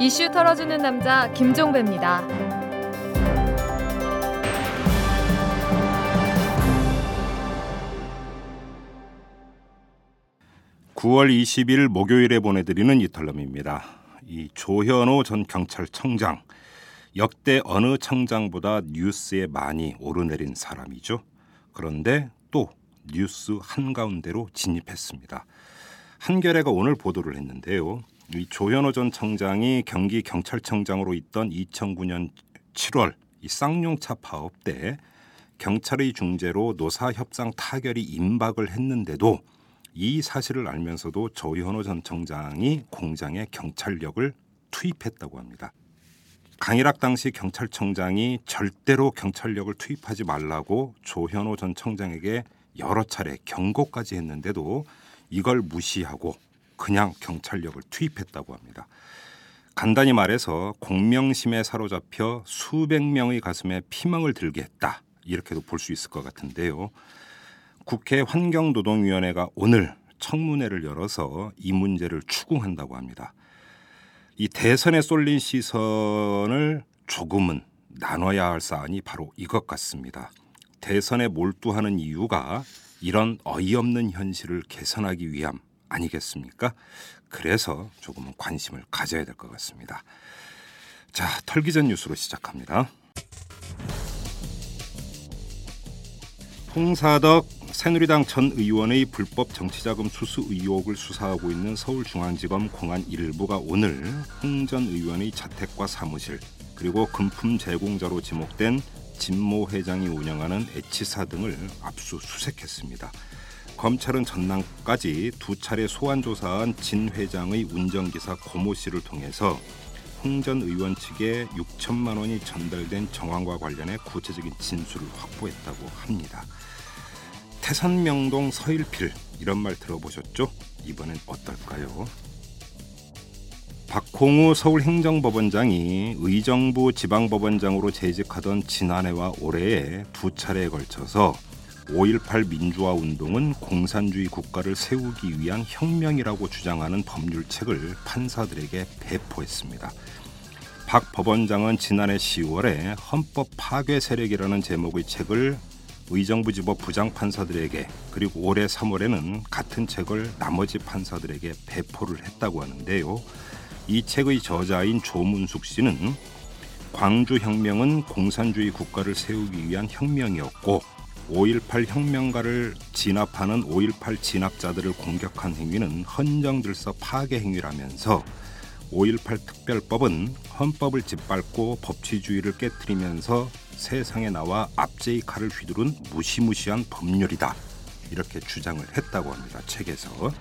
이슈 털어주는 남자 김종배입니다. 9월 20일 목요일에 보내드리는 이탈럼입니다. 이 조현호 전 경찰청장 역대 어느 청장보다 뉴스에 많이 오르내린 사람이죠. 그런데 또 뉴스 한가운데로 진입했습니다. 한겨레가 오늘 보도를 했는데요. 이 조현호 전 청장이 경기 경찰청장으로 있던 2009년 7월 이 쌍용차 파업 때 경찰의 중재로 노사 협상 타결이 임박을 했는데도 이 사실을 알면서도 조현호 전 청장이 공장에 경찰력을 투입했다고 합니다. 강일학 당시 경찰청장이 절대로 경찰력을 투입하지 말라고 조현호 전 청장에게 여러 차례 경고까지 했는데도 이걸 무시하고 그냥 경찰력을 투입했다고 합니다. 간단히 말해서 공명심에 사로잡혀 수백 명의 가슴에 피멍을 들게 했다. 이렇게도 볼 수 있을 것 같은데요. 국회 환경노동위원회가 오늘 청문회를 열어서 이 문제를 추궁한다고 합니다. 이 대선에 쏠린 시선을 조금은 나눠야 할 사안이 바로 이것 같습니다. 대선에 몰두하는 이유가 이런 어이없는 현실을 개선하기 위함 아니겠습니까? 그래서 조금은 관심을 가져야 될 것 같습니다. 자, 털기전 뉴스로 시작합니다. 홍사덕 새누리당 전 의원의 불법 정치자금 수수 의혹을 수사하고 있는 서울중앙지검 공안 일부가 오늘 홍 전 의원의 자택과 사무실 그리고 금품 제공자로 지목된 진모 회장이 운영하는 H사 등을 압수수색했습니다. 검찰은 전날까지 두 차례 소환 조사한 진 회장의 운전기사 고모 씨를 통해서 홍 전 의원 측에 6천만 원이 전달된 정황과 관련해 구체적인 진술을 확보했다고 합니다. 태산명동 서일필 이런 말 들어보셨죠? 이번엔 어떨까요? 박홍우 서울행정법원장이 의정부 지방법원장으로 재직하던 지난해와 올해에 두 차례에 걸쳐서 5.18 민주화 운동은 공산주의 국가를 세우기 위한 혁명이라고 주장하는 법률책을 판사들에게 배포했습니다. 박 법원장은 지난해 10월에 헌법 파괴 세력이라는 제목의 책을 의정부 지법 부장 판사들에게 그리고 올해 3월에는 같은 책을 나머지 판사들에게 배포를 했다고 하는데요. 이 책의 저자인 조문숙 씨는 광주 혁명은 공산주의 국가를 세우기 위한 혁명이었고 5.18 혁명가를 진압하는 5.18 진압자들을 공격한 행위는 헌정질서 파괴 행위라면서 5.18 특별법은 헌법을 짓밟고 법치주의를 깨뜨리면서 세상에 나와 압제의 칼을 휘두른 무시무시한 법률이다. 이렇게 주장을 했다고 합니다. 책에서.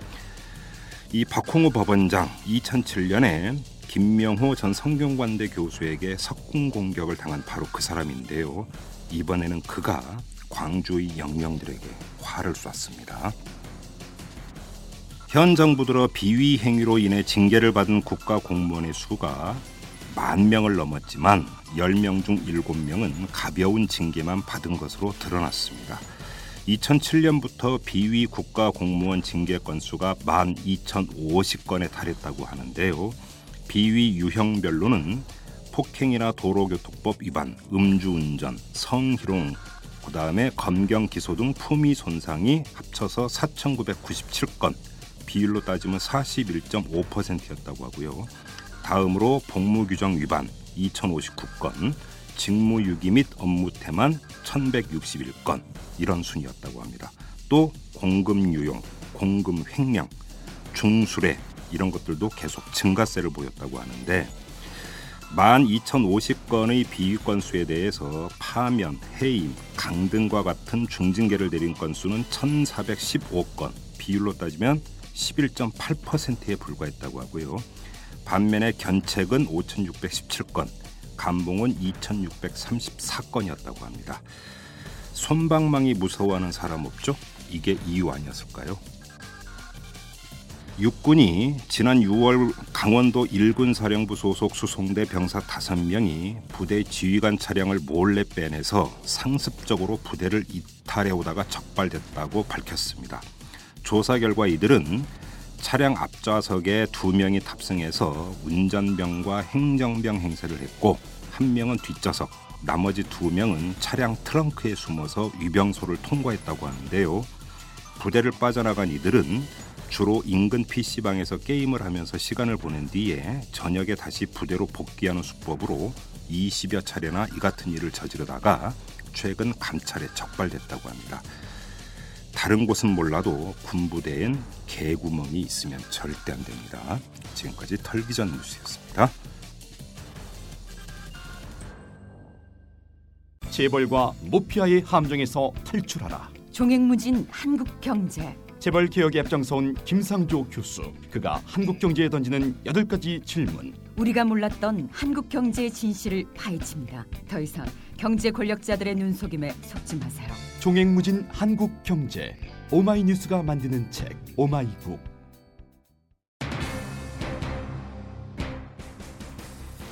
이 박홍우 법원장 2007년에 김명호 전 성균관대 교수에게 석궁 공격을 당한 바로 그 사람인데요. 이번에는 그가 광주의 영명들에게 화를 쐈습니다. 현 정부 들어 비위 행위로 인해 징계를 받은 국가 공무원의 수가 만 명을 넘었지만 10명 중 7명은 가벼운 징계만 받은 것으로 드러났습니다. 2007년부터 비위 국가 공무원 징계 건수가 12,050건에 달했다고 하는데요. 비위 유형별로는 폭행이나 도로교통법 위반, 음주운전, 성희롱, 그 다음에 검경 기소 등 품위 손상이 합쳐서 4,997건, 비율로 따지면 41.5%였다고 하고요. 다음으로 복무 규정 위반 2,059건, 직무유기 및 업무 태만 1,161건 이런 순이었다고 합니다. 또 공금 유용, 공금 횡령, 중수뢰 이런 것들도 계속 증가세를 보였다고 하는데 12,050건의 비위 건수에 대해서 파면, 해임, 강 등과 같은 중징계를 내린 건수는 1,415건, 비율로 따지면 11.8%에 불과했다고 하고요. 반면에 견책은 5,617건, 감봉은 2,634건이었다고 합니다. 손방망이 무서워하는 사람 없죠? 이게 이유 아니었을까요? 육군이 지난 6월 강원도 1군 사령부 소속 수송대 병사 5명이 부대 지휘관 차량을 몰래 빼내서 상습적으로 부대를 이탈해 오다가 적발됐다고 밝혔습니다. 조사 결과 이들은 차량 앞좌석에 두 명이 탑승해서 운전병과 행정병 행세를 했고 한 명은 뒷좌석, 나머지 두 명은 차량 트렁크에 숨어서 위병소를 통과했다고 하는데요. 부대를 빠져나간 이들은 주로 인근 PC방에서 게임을 하면서 시간을 보낸 뒤에 저녁에 다시 부대로 복귀하는 수법으로 20여 차례나 이 같은 일을 저지르다가 최근 감찰에 적발됐다고 합니다. 다른 곳은 몰라도 군부대엔 개구멍이 있으면 절대 안 됩니다. 지금까지 털기전 뉴스였습니다. 재벌과 모피아의 함정에서 탈출하라. 종횡무진 한국 경제. 재벌 개혁에 앞장서온 김상조 교수. 그가 한국 경제에 던지는 여덟 가지 질문. 우리가 몰랐던 한국 경제의 진실을 파헤칩니다. 더 이상 경제 권력자들의 눈속임에 속지 마세요. 종횡무진 한국 경제. 오마이뉴스가 만드는 책 오마이북.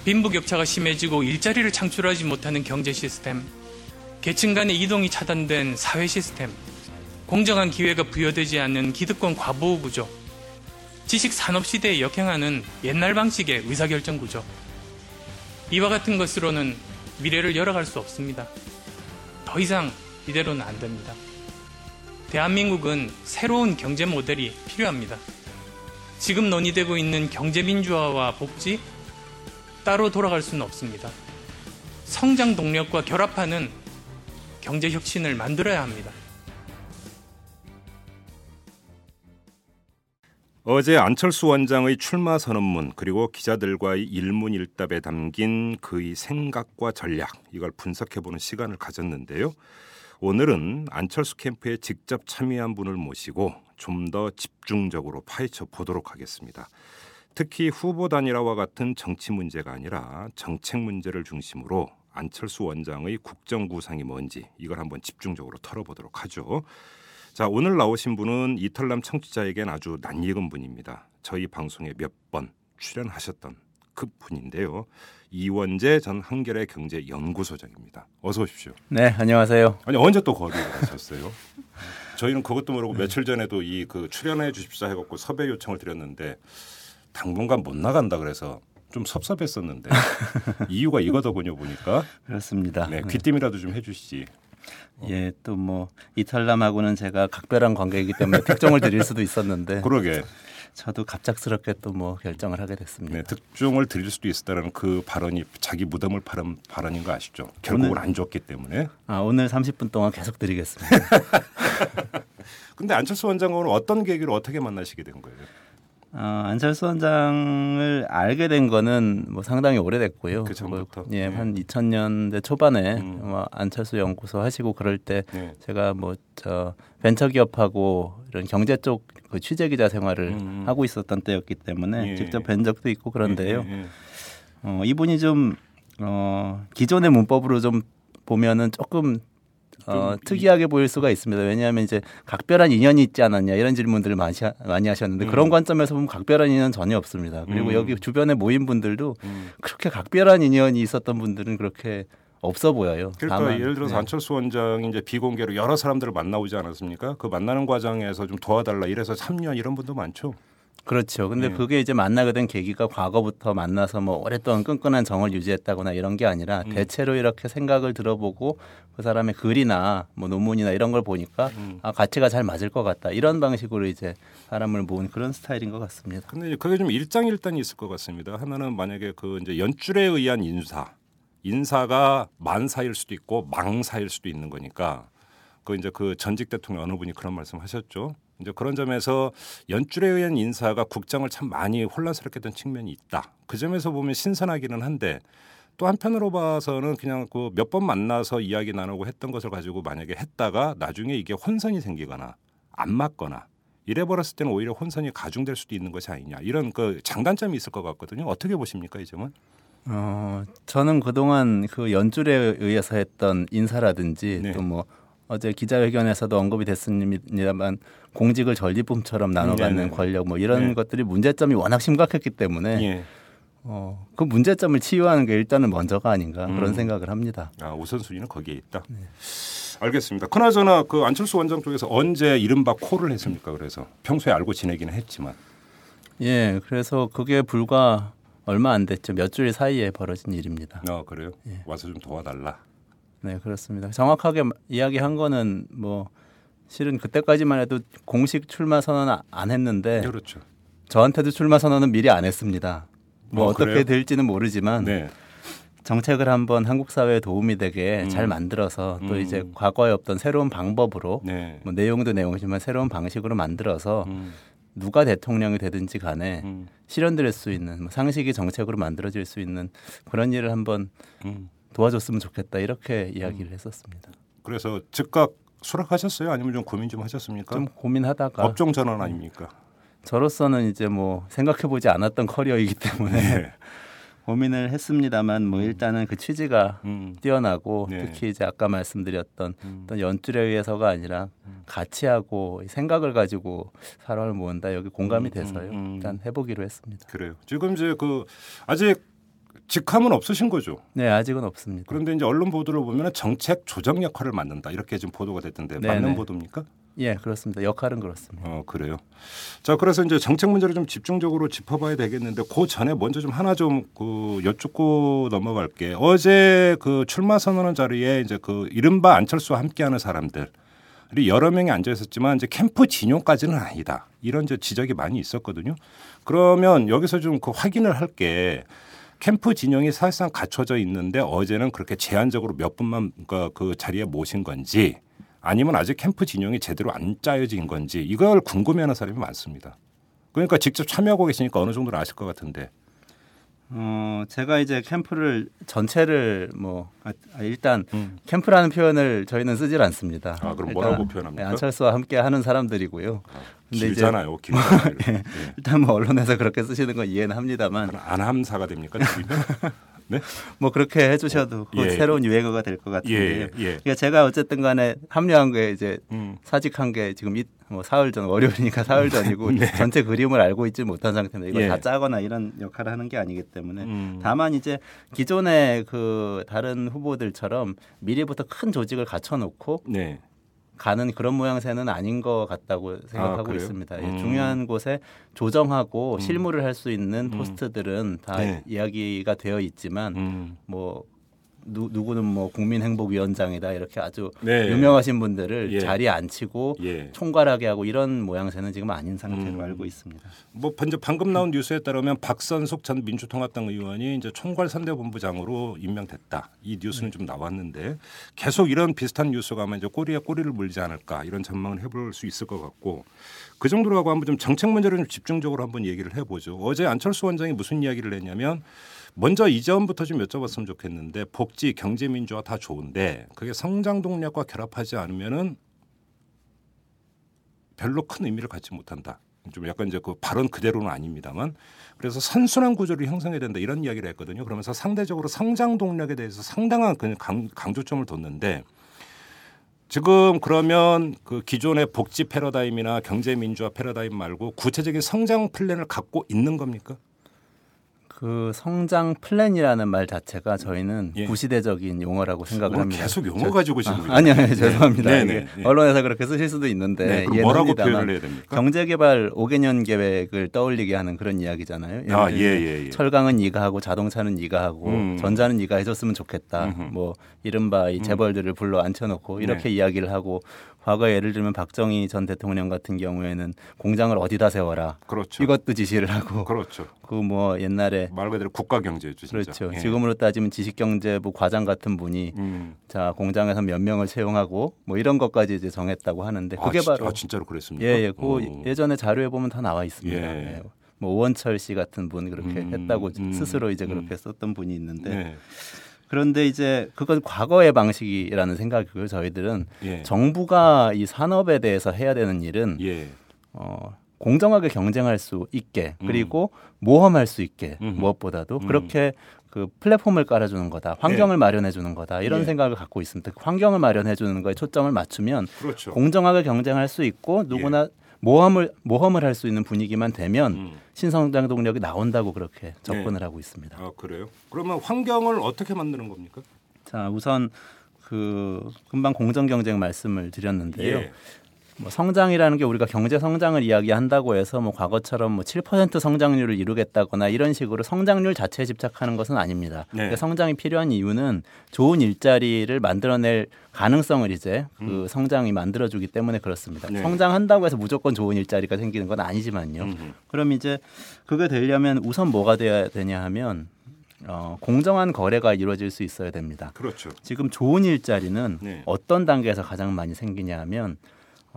빈부격차가 심해지고 일자리를 창출하지 못하는 경제 시스템, 계층 간의 이동이 차단된 사회 시스템, 공정한 기회가 부여되지 않는 기득권 과보호 구조, 지식 산업 시대에 역행하는 옛날 방식의 의사결정 구조. 이와 같은 것으로는 미래를 열어갈 수 없습니다. 더 이상 이대로는 안 됩니다. 대한민국은 새로운 경제 모델이 필요합니다. 지금 논의되고 있는 경제민주화와 복지, 따로 돌아갈 수는 없습니다. 성장 동력과 결합하는 경제 혁신을 만들어야 합니다. 어제 안철수 원장의 출마 선언문 그리고 기자들과의 일문일답에 담긴 그의 생각과 전략 이걸 분석해보는 시간을 가졌는데요. 오늘은 안철수 캠프에 직접 참여한 분을 모시고 좀 더 집중적으로 파헤쳐 보도록 하겠습니다. 특히 후보 단일화와 같은 정치 문제가 아니라 정책 문제를 중심으로 안철수 원장의 국정 구상이 뭔지 이걸 한번 집중적으로 털어보도록 하죠. 자 오늘 나오신 분은 이탈남 청취자에겐 아주 낯익은 분입니다. 저희 방송에 몇 번 출연하셨던 그 분인데요. 이원재 전 한겨레 경제 연구소장입니다. 어서 오십시오. 네, 안녕하세요. 아니 언제 또 거리를 가셨어요? 저희는 그것도 모르고 며칠 전에도 이 그 출연해 주십사 해갖고 섭외 요청을 드렸는데 당분간 못 나간다 그래서 좀 섭섭했었는데 이유가 이거더군요 보니까 그렇습니다. 네 귀띔이라도 좀 해주시지. 예, 또 뭐 이탈남하고는 제가 각별한 관계이기 때문에 특종을 드릴 수도 있었는데 그러게 저도 갑작스럽게 또 뭐 결정을 하게 됐습니다. 네, 특종을 드릴 수도 있었다는 그 발언이 자기 무덤을 파는 발언인 거 아시죠? 결국은 오늘- 안 줬기 때문에. 아, 오늘 30분 동안 계속 드리겠습니다. 근데 안철수 원장은 어떤 계기로 어떻게 만나시게 된 거예요? 어, 안철수 원장을 알게 된 거는 뭐 상당히 오래됐고요. 그 전부터? 뭐, 예, 네. 한 2000년대 초반에 음. 뭐 안철수 연구소 하시고 그럴 때 네. 제가 뭐 저 벤처기업하고 이런 경제 쪽 그 취재 기자 생활을 음. 하고 있었던 때였기 때문에 예. 직접 뵌 적도 있고 그런데요. 예, 예, 예. 어, 이분이 좀 어, 기존의 문법으로 좀 보면은 조금 어, 좀 특이하게 보일 수가 있습니다. 왜냐하면 이제 각별한 인연이 있지 않았냐 이런 질문들을 많이, 하, 많이 하셨는데 음. 그런 관점에서 보면 각별한 인연 은 전혀 없습니다. 그리고 음. 여기 주변에 모인 분들도 음. 그렇게 각별한 인연이 있었던 분들은 그렇게 없어 보여요. 그러니까 다만, 예를 들어서 네. 안철수 원장이 이제 비공개로 여러 사람들을 만나오지 않았습니까? 그 만나는 과정에서 좀 도와달라 이래서 참여 이런 분도 많죠. 그렇죠. 근데 네. 그게 이제 만나게 된 계기가 과거부터 만나서 뭐 오랫동안 끈끈한 정을 유지했다거나 이런 게 아니라 음. 대체로 이렇게 생각을 들어보고 그 사람의 글이나 뭐 논문이나 이런 걸 보니까 음. 아 가치가 잘 맞을 것 같다 이런 방식으로 이제 사람을 모은 그런 스타일인 것 같습니다. 근데 이제 그게 좀 일장일단이 있을 것 같습니다. 하나는 만약에 그 이제 연줄에 의한 인사, 인사가 만사일 수도 있고 망사일 수도 있는 거니까 그 이제 그 전직 대통령 어느 분이 그런 말씀하셨죠. 이제 그런 점에서 연줄에 의한 인사가 국정을 참 많이 혼란스럽게 했던 측면이 있다. 그 점에서 보면 신선하기는 한데 또 한편으로 봐서는 그냥 그 몇 번 만나서 이야기 나누고 했던 것을 가지고 만약에 했다가 나중에 이게 혼선이 생기거나 안 맞거나 이래 버렸을 때는 오히려 혼선이 가중될 수도 있는 것이 아니냐 이런 그 장단점이 있을 것 같거든요. 어떻게 보십니까 이 점은? 어 저는 그동안 그 연줄에 의해서 했던 인사라든지 네. 또뭐 어제 기자회견에서도 언급이 됐습니다만 공직을 전리품처럼 나눠 갖는 네네. 권력 뭐 이런 네. 것들이 문제점이 워낙 심각했기 때문에 예. 어, 그 문제점을 치유하는 게 일단은 먼저가 아닌가 음. 그런 생각을 합니다. 아, 우선순위는 거기에 있다. 알겠습니다. 그나저나 그 안철수 원장 쪽에서 언제 이른바 콜을 했습니까? 그래서 평소에 알고 지내기는 했지만 예, 그래서 그게 불과 얼마 안 됐죠. 몇 주일 사이에 벌어진 일입니다. 아 그래요? 와서 좀 도와달라. 네, 그렇습니다. 정확하게 마- 이야기한 거는 뭐 실은 그때까지만 해도 공식 출마 선언 안- 안 했는데 그렇죠. 저한테도 출마 선언은 미리 안 했습니다. 뭐 어, 어, 떻게 그래요? 될지는 모르지만 네. 정책을 한번 한국 사회에 도움이 되게 음. 잘 만들어서 또 음. 이제 과거에 없던 새로운 방법으로 네. 뭐 내용도 내용이지만 새로운 방식으로 만들어서 음, 누가 대통령이 되든지 간에 음, 실현될 수 있는 뭐 상식이 정책으로 만들어질 수 있는 그런 일을 한번 음. 도와줬으면 좋겠다 이렇게 이야기를 했었습니다. 그래서 즉각 수락하셨어요? 아니면 좀 고민 좀 하셨습니까? 좀 고민하다가 법정 전환 아닙니까? 저로서는 이제 뭐 생각해 보지 않았던 커리어이기 때문에 네. 고민을 했습니다만 뭐 일단은 그 취지가 음, 뛰어나고 네. 특히 이제 아까 말씀드렸던 음. 어떤 연줄에 의해서가 아니라 같이 하고 생각을 가지고 사람을 모은다 여기 공감이 음, 돼서요. 음, 음. 일단 해보기로 했습니다. 그래요. 지금 이제 그 아직 직함은 없으신 거죠. 네 아직은 없습니다. 그런데 이제 언론 보도를 보면 정책 조정 역할을 맡는다 이렇게 지금 보도가 됐던데 네, 맞는 네. 보도입니까? 예 그렇습니다. 역할은 그렇습니다. 어 그래요. 자 그래서 이제 정책 문제를 좀 집중적으로 짚어봐야 되겠는데 그 전에 먼저 좀 하나 좀그 여쭙고 넘어갈게. 어제 그 출마 선언한 자리에 이제 그 이른바 안철수와 함께하는 사람들. 이 여러 명이 앉아 있었지만 이제 캠프 진용까지는 아니다. 이런 이제 지적이 많이 있었거든요. 그러면 여기서 좀 그 확인을 할게. 캠프 진영이 사실상 갖춰져 있는데 어제는 그렇게 제한적으로 몇 분만 그러니까 그 자리에 모신 건지 아니면 아직 캠프 진영이 제대로 안 짜여진 건지 이걸 궁금해하는 사람이 많습니다. 그러니까 직접 참여하고 계시니까 어느 정도는 아실 것 같은데. 어 제가 이제 캠프를 전체를 뭐 아, 아, 일단 음. 캠프라는 표현을 저희는 쓰질 않습니다. 아, 그럼 뭐라고 표현합니까? 네, 안철수와 함께 하는 사람들이고요. 근데 이제 길잖아요. 길잖아요. 네. 일단 뭐 언론에서 그렇게 쓰시는 건 이해는 합니다만 안함사가 됩니까? 네? 뭐 그렇게 해주셔도 곧 예. 새로운 유행어가 될 것 같은데. 예, 예. 그러니까 제가 어쨌든 간에 합류한 게 이제 음. 사직한 게 지금 이, 뭐 사흘 전 월요일이니까 사흘 전이고 전체 그림을 알고 있지 못한 상태인데 이걸 네. 예. 다 짜거나 이런 역할을 하는 게 아니기 때문에 음. 다만 이제 기존의 그 다른 후보들처럼 미리부터 큰 조직을 갖춰놓고 네. 가는 그런 모양새는 아닌 것 같다고 생각하고 그래요? 있습니다. 예, 음. 중요한 곳에 조정하고 음. 실무를 할 수 있는 음. 포스트들은 다 네. 이야기가 되어 있지만 음. 뭐 누, 누구는 뭐 국민행복위원장이다 이렇게 아주 네. 유명하신 분들을 예. 자리에 앉히고 예. 총괄하게 하고 이런 모양새는 지금 아닌 상태로 음. 알고 있습니다. 뭐 이제 방금 나온 뉴스에 따르면 박선숙 전 민주통합당 의원이 이제 총괄 선대본부장으로 임명됐다. 이 뉴스는 좀 나왔는데 계속 이런 비슷한 뉴스가 아마 이제 꼬리에 꼬리를 물지 않을까 이런 전망을 해볼 수 있을 것 같고 그 정도로 하고 한번 좀 정책 문제를 좀 집중적으로 한번 얘기를 해보죠. 어제 안철수 원장이 무슨 이야기를 했냐면 먼저 이 점부터 좀 여쭤봤으면 좋겠는데 복지, 경제, 민주화 다 좋은데 그게 성장 동력과 결합하지 않으면은 별로 큰 의미를 갖지 못한다. 좀 약간 이제 그 발언 그대로는 아닙니다만 그래서 선순환 구조를 형성해야 된다 이런 이야기를 했거든요. 그러면서 상대적으로 성장 동력에 대해서 상당한 그 강, 강조점을 뒀는데 지금 그러면 그 기존의 복지 패러다임이나 경제 민주화 패러다임 말고 구체적인 성장 플랜을 갖고 있는 겁니까? 그 성장 플랜이라는 말 자체가 저희는 예. 구시대적인 용어라고 생각을 오늘 합니다. 계속 용어 가지고 지금 아, 아니요, 아니요, 죄송합니다. 네, 네, 네. 언론에서 그렇게 쓰실 수도 있는데 네, 그럼 뭐라고 표현을 해야 됩니까? 경제개발 5개년 계획을 떠올리게 하는 그런 이야기잖아요. 아, 예, 예, 예. 철강은 네가 하고 자동차는 네가 하고 음. 전자는 네가 해줬으면 좋겠다. 음흠. 뭐 이른바 이 재벌들을 불러 앉혀놓고 이렇게 네. 이야기를 하고 과거 예를 들면 박정희 전 대통령 같은 경우에는 공장을 어디다 세워라. 그렇죠. 이것도 지시를 하고 그렇죠. 그 뭐 옛날에 말 그대로 국가 경제죠. 진짜. 그렇죠. 예. 지금으로 따지면 지식경제부 과장 같은 분이 음. 자 공장에서 몇 명을 채용하고 뭐 이런 것까지 이제 정했다고 하는데 그게 아, 진- 바로 아, 진짜로 그랬습니까? 예 예 그 오. 예전에 자료에 보면 다 나와 있습니다. 예. 예. 뭐 오원철 씨 같은 분 그렇게 음, 했다고 음, 스스로 이제 음. 그렇게 썼던 분이 있는데 네. 그런데 이제 그건 과거의 방식이라는 생각이고요. 저희들은 예. 정부가 이 산업에 대해서 해야 되는 일은 예. 어, 공정하게 경쟁할 수 있게 그리고 모험할 수 있게 음. 무엇보다도 음. 그렇게 그 플랫폼을 깔아주는 거다, 환경을 마련해 주는 거다 이런 예. 생각을 갖고 있습니다. 그 환경을 마련해 주는 거에 초점을 맞추면 그렇죠. 공정하게 경쟁할 수 있고 누구나 모험을 모험을 할 수 있는 분위기만 되면 음. 신성장 동력이 나온다고 그렇게 접근을 하고 있습니다. 아 그래요? 그러면 환경을 어떻게 만드는 겁니까? 자 우선 그 금방 공정 경쟁 말씀을 드렸는데요. 예. 뭐 성장이라는 게 우리가 경제 성장을 이야기한다고 해서 뭐 과거처럼 뭐 7% 성장률을 이루겠다거나 이런 식으로 성장률 자체에 집착하는 것은 아닙니다. 네. 근데 성장이 필요한 이유는 좋은 일자리를 만들어낼 가능성을 이제 그 성장이 만들어주기 때문에 그렇습니다. 음. 네. 성장한다고 해서 무조건 좋은 일자리가 생기는 건 아니지만요. 음. 그럼 이제 그게 되려면 우선 뭐가 돼야 되냐 하면 어, 공정한 거래가 이루어질 수 있어야 됩니다. 그렇죠. 지금 좋은 일자리는 네. 어떤 단계에서 가장 많이 생기냐 하면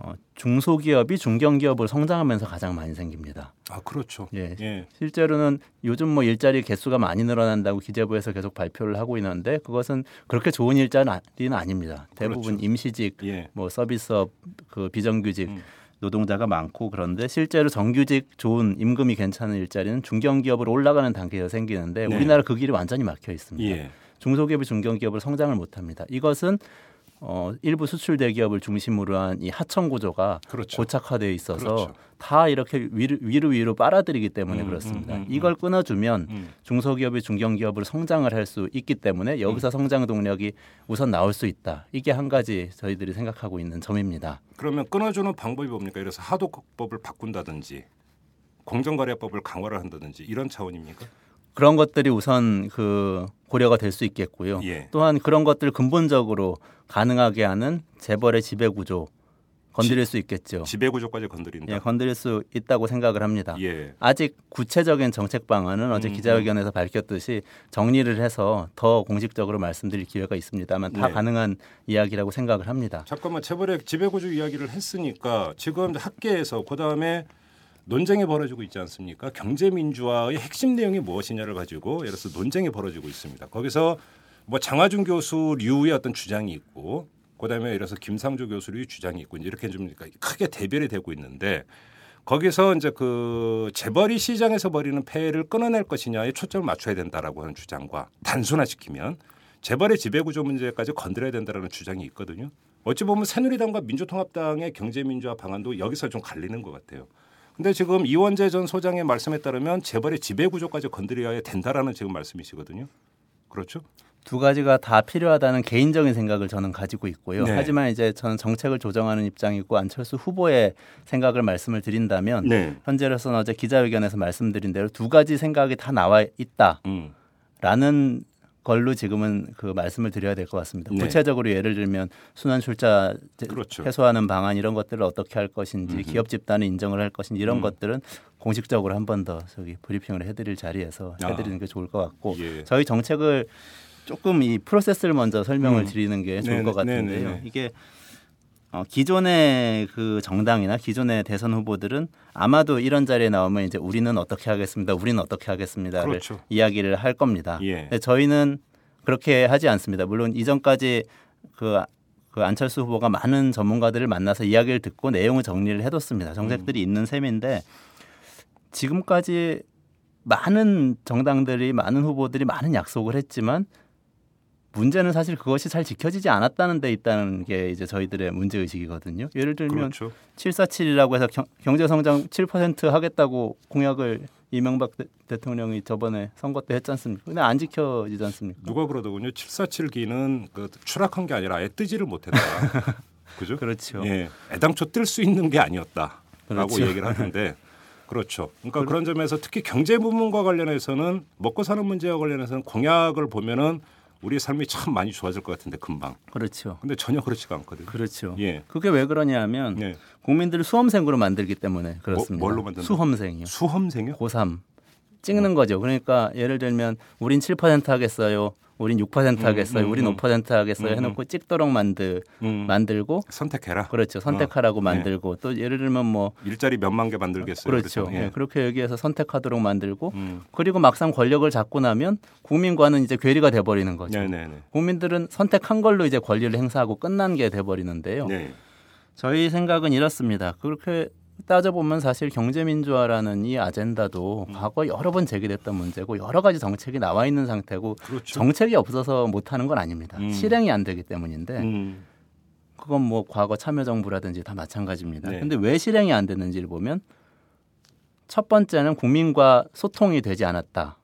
어, 중소기업이 중견기업으로 성장하면서 가장 많이 생깁니다. 아 그렇죠. 예. 예. 실제로는 요즘 뭐 일자리 개수가 많이 늘어난다고 기재부에서 계속 발표를 하고 있는데 그것은 그렇게 좋은 일자리는 아닙니다. 대부분 그렇죠. 임시직, 예. 뭐 서비스업, 그 비정규직 음. 노동자가 많고 그런데 실제로 정규직 좋은 임금이 괜찮은 일자리는 중견기업으로 올라가는 단계에서 생기는데 네. 우리나라 그 길이 완전히 막혀 있습니다. 예. 중소기업이 중견기업으로 성장을 못합니다. 이것은 어, 일부 수출 대기업을 중심으로 한 이 하청 구조가 그렇죠. 고착화되어 있어서 그렇죠. 다 이렇게 위로 위로, 위로 빨아들이기 때문에 음, 그렇습니다. 음, 음, 이걸 끊어주면 음. 중소기업이 중견기업으로 성장을 할 수 있기 때문에 여기서 성장 동력이 우선 나올 수 있다. 이게 한 가지 저희들이 생각하고 있는 점입니다. 그러면 끊어주는 방법이 뭡니까? 그래서 하도법을 바꾼다든지 공정거래법을 강화를 한다든지 이런 차원입니까? 그런 것들이 우선 그 고려가 될 수 있겠고요. 예. 또한 그런 것들 근본적으로 가능하게 하는 재벌의 지배 구조 건드릴 수 있겠죠. 지배 구조까지 건드린다. 예, 건드릴 수 있다고 생각을 합니다. 예. 아직 구체적인 정책 방안은 어제 음, 기자회견에서 밝혔듯이 정리를 해서 더 공식적으로 말씀드릴 기회가 있습니다만 다 네. 가능한 이야기라고 생각을 합니다. 잠깐만 재벌의 지배 구조 이야기를 했으니까 지금 학계에서 그 다음에 논쟁이 벌어지고 있지 않습니까? 경제 민주화의 핵심 내용이 무엇이냐를 가지고 예를 들어서 논쟁이 벌어지고 있습니다. 거기서 뭐 장하준 교수류의 어떤 주장이 있고 그다음에 예를 들어서 김상조 교수류의 주장이 있고 이렇게 좀 크게 대별이 되고 있는데 거기서 이제 그 재벌이 시장에서 벌이는 폐해를 끊어낼 것이냐에 초점을 맞춰야 된다라고 하는 주장과 단순화시키면 재벌의 지배구조 문제까지 건드려야 된다라는 주장이 있거든요. 어찌 보면 새누리당과 민주통합당의 경제민주화 방안도 여기서 좀 갈리는 것 같아요. 근데 지금 이원재 전 소장의 말씀에 따르면 재벌의 지배 구조까지 건드려야 된다라는 지금 말씀이시거든요. 그렇죠? 두 가지가 다 필요하다는 개인적인 생각을 저는 가지고 있고요. 네. 하지만 이제 저는 정책을 조정하는 입장이고 안철수 후보의 생각을 말씀을 드린다면 네. 현재로서는 어제 기자회견에서 말씀드린 대로 두 가지 생각이 다 나와 있다라는 음. 걸로 지금은 그 말씀을 드려야 될 것 같습니다. 네. 구체적으로 예를 들면 순환 출자 그렇죠. 해소하는 방안 이런 것들을 어떻게 할 것인지 음흠. 기업 집단을 인정을 할 것인지 이런 음. 것들은 공식적으로 한 번 더 저기 브리핑을 해드릴 자리에서 아. 해드리는 게 좋을 것 같고 예. 저희 정책을 조금 이 프로세스를 먼저 설명을 음. 드리는 게 좋을 네네, 것 같은데요. 네네네. 이게 어, 기존의 그 정당이나 기존의 대선 후보들은 아마도 이런 자리에 나오면 이제 우리는 어떻게 하겠습니다. 우리는 어떻게 하겠습니다를 그렇죠. 이야기를 할 겁니다. 예. 근데 저희는 그렇게 하지 않습니다. 물론 이전까지 그, 그 안철수 후보가 많은 전문가들을 만나서 이야기를 듣고 내용을 정리를 해뒀습니다. 정책들이 있는 셈인데 지금까지 많은 정당들이 많은 후보들이 많은 약속을 했지만 문제는 사실 그것이 잘 지켜지지 않았다는 데 있다는 게 이제 저희들의 문제 의식이거든요. 예를 들면 그렇죠. 747이라고 해서 경, 경제 성장 7% 하겠다고 공약을 이명박 대, 대통령이 저번에 선거 때 했지 않습니까? 근데 안 지켜지지 않습니까? 누가 그러더군요. 747기는 그 추락한 게 아니라 아예 뜨지를 못했다. 그죠? 그렇죠. 예. 애당초 뜰 수 있는 게 아니었다라고 그렇죠. 얘기를 하는데 그렇죠. 그러니까 그런 점에서 특히 경제 부분과 관련해서는 먹고 사는 문제와 관련해서는 공약을 보면은 우리의 삶이 참 많이 좋아질 것 같은데 금방. 그렇죠. 근데 전혀 그렇지가 않거든요. 그렇죠. 예. 그게 왜 그러냐면 네. 국민들을 수험생으로 만들기 때문에 그렇습니다. 뭘로 만든다? 수험생이요. 수험생이요? 고3 찍는 거죠. 그러니까 예를 들면 우린 7% 하겠어요. 우린 6% 하겠어요. 음, 우린 음. 5% 하겠어요. 음, 해놓고 찍도록 만들 음. 만들고 선택해라. 그렇죠. 선택하라고 어, 만들고 또 예를 들면 뭐 일자리 몇만 개 만들겠어요. 그렇죠. 예, 그렇게 얘기해서 선택하도록 만들고 음. 그리고 막상 권력을 잡고 나면 국민과는 이제 괴리가 돼버리는 거죠. 네네네. 국민들은 선택한 걸로 이제 권리를 행사하고 끝난 게 돼버리는데요. 네. 저희 생각은 이렇습니다. 그렇게 따져보면 사실 경제민주화라는 이 아젠다도 음. 과거 여러 번 제기됐던 문제고 여러 가지 정책이 나와 있는 상태고 그렇죠. 정책이 없어서 못하는 건 아닙니다. 음. 실행이 안 되기 때문인데 음. 그건 뭐 과거 참여정부라든지 다 마찬가지입니다. 네. 근데 왜 실행이 안 됐는지를 보면 첫 번째는 국민과 소통이 되지 않았다.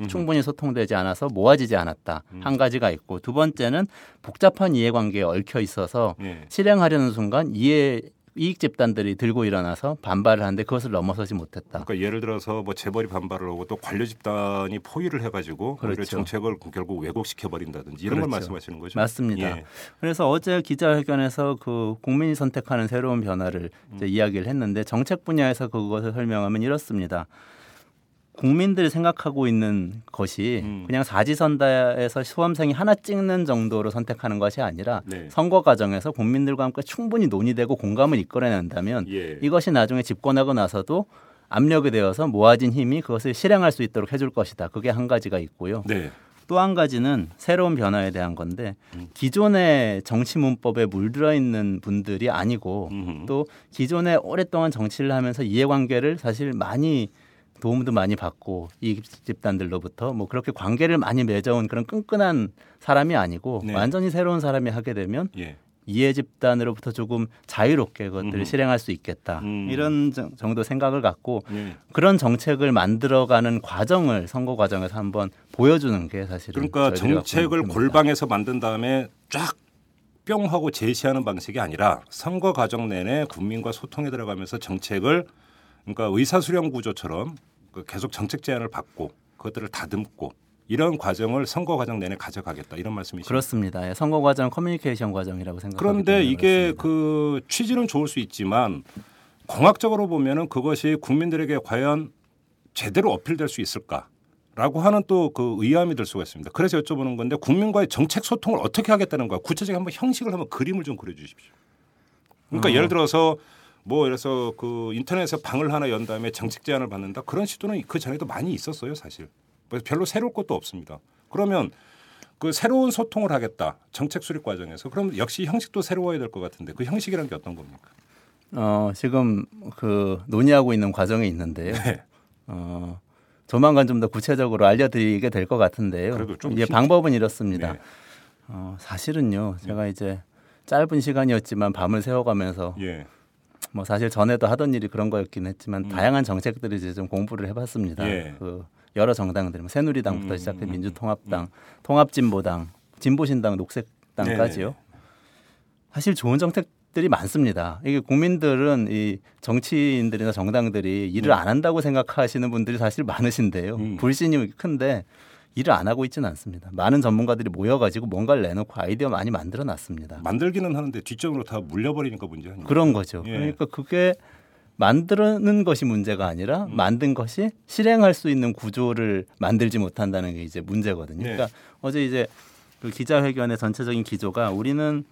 음. 충분히 소통되지 않아서 모아지지 않았다. 음. 한 가지가 있고 두 번째는 복잡한 이해관계에 얽혀 있어서 예. 실행하려는 순간 이해 이익 집단들이 들고 일어나서 반발을 하는데 그것을 넘어서지 못했다. 그러니까 예를 들어서 뭐 재벌이 반발을 하고 또 관료 집단이 포위를 해가지고 그렇죠. 정책을 결국 왜곡시켜 버린다든지 이런 걸 그렇죠. 말씀하시는 거죠. 맞습니다. 예. 그래서 어제 기자회견에서 그 국민이 선택하는 새로운 변화를 음. 이야기를 했는데 정책 분야에서 그것을 설명하면 이렇습니다. 국민들이 생각하고 있는 것이 음. 그냥 사지선다에서 수험생이 하나 찍는 정도로 선택하는 것이 아니라 네. 선거 과정에서 국민들과 함께 충분히 논의되고 공감을 이끌어낸다면 예. 이것이 나중에 집권하고 나서도 압력이 되어서 모아진 힘이 그것을 실행할 수 있도록 해줄 것이다. 그게 한 가지가 있고요. 네. 또한 가지는 새로운 변화에 대한 건데 음. 기존의 정치 문법에 물들어 있는 분들이 아니고. 또 기존에 오랫동안 정치를 하면서 이해관계를 사실 많이 도움도 많이 받고 이 집단들로부터 뭐 그렇게 관계를 많이 맺어온 그런 끈끈한 사람이 아니고 네. 완전히 새로운 사람이 하게 되면 예. 이해 집단으로부터 조금 자유롭게 그것들을 음흠. 실행할 수 있겠다 음. 이런 정- 정도 생각을 갖고 예. 그런 정책을 만들어가는 과정을 선거 과정에서 한번 보여주는 게 사실은 그러니까 정책을. 골방에서 만든 다음에 쫙 뿅 하고 제시하는 방식이 아니라 선거 과정 내내 국민과 소통에 들어가면서 정책을 그러니까 의사수렴 구조처럼 그 계속 정책 제안을 받고 그것들을 다듬고 이런 과정을 선거 과정 내내 가져가겠다 이런 말씀이시죠. 그렇습니다. 예, 선거 과정 커뮤니케이션 과정이라고 생각합니다. 그런데 이게 그 취지는 좋을 수 있지만 공학적으로 보면은 그것이 국민들에게 과연 제대로 어필될 수 있을까라고 하는 또 그 의아함이 들 수가 있습니다. 그래서 여쭤보는 건데 국민과의 정책 소통을 어떻게 하겠다는 거야? 구체적인 한번 형식을 한번 그림을 좀 그려 주십시오. 그러니까 예를 들어서 뭐 이래서 그 인터넷에서 방을 하나 연 다음에 정책 제안을 받는다 그런 시도는 그 전에도 많이 있었어요 사실. 그래서 별로 새로울 것도 없습니다. 그러면 그 새로운 소통을 하겠다 정책 수립 과정에서 그럼 역시 형식도 새로워야 될 것 같은데 그 형식이란 게 어떤 겁니까? 어, 지금 그 논의하고 있는 과정에 있는데요. 네. 어, 조만간 좀 더 구체적으로 알려드리게 될 것 같은데요. 그래도 좀 이제 방법은 이렇습니다. 네. 어, 사실은요, 제가 이제 짧은 시간이었지만 밤을 새워가면서 예. 뭐 사실 전에도 하던 일이 그런 거였긴 했지만 음. 다양한 정책들을 이제 좀 공부를 해봤습니다. 예. 그 여러 정당들, 뭐 새누리당부터 음, 시작해 음, 민주통합당, 통합진보당, 진보신당, 녹색당까지요. 네네. 사실 좋은 정책 들이 많습니다. 이게 국민들은 이 정치인들이나 정당들이 일을 음. 안 한다고 생각하시는 분들이 사실 많으신데요. 음. 불신이 큰데 일을 안 하고 있지는 않습니다. 많은 전문가들이 모여가지고 뭔가를 내놓고 아이디어 많이 만들어 놨습니다. 만들기는 하는데 뒷정으로 다 물려버리니까 문제 아니에요? 그런 거죠. 예. 그러니까 그게 만드는 것이 문제가 아니라 음. 만든 것이 실행할 수 있는 구조를 만들지 못한다는 게 이제 문제거든요. 네. 그러니까 어제 이제 그 기자회견의 전체적인 기조가 우리는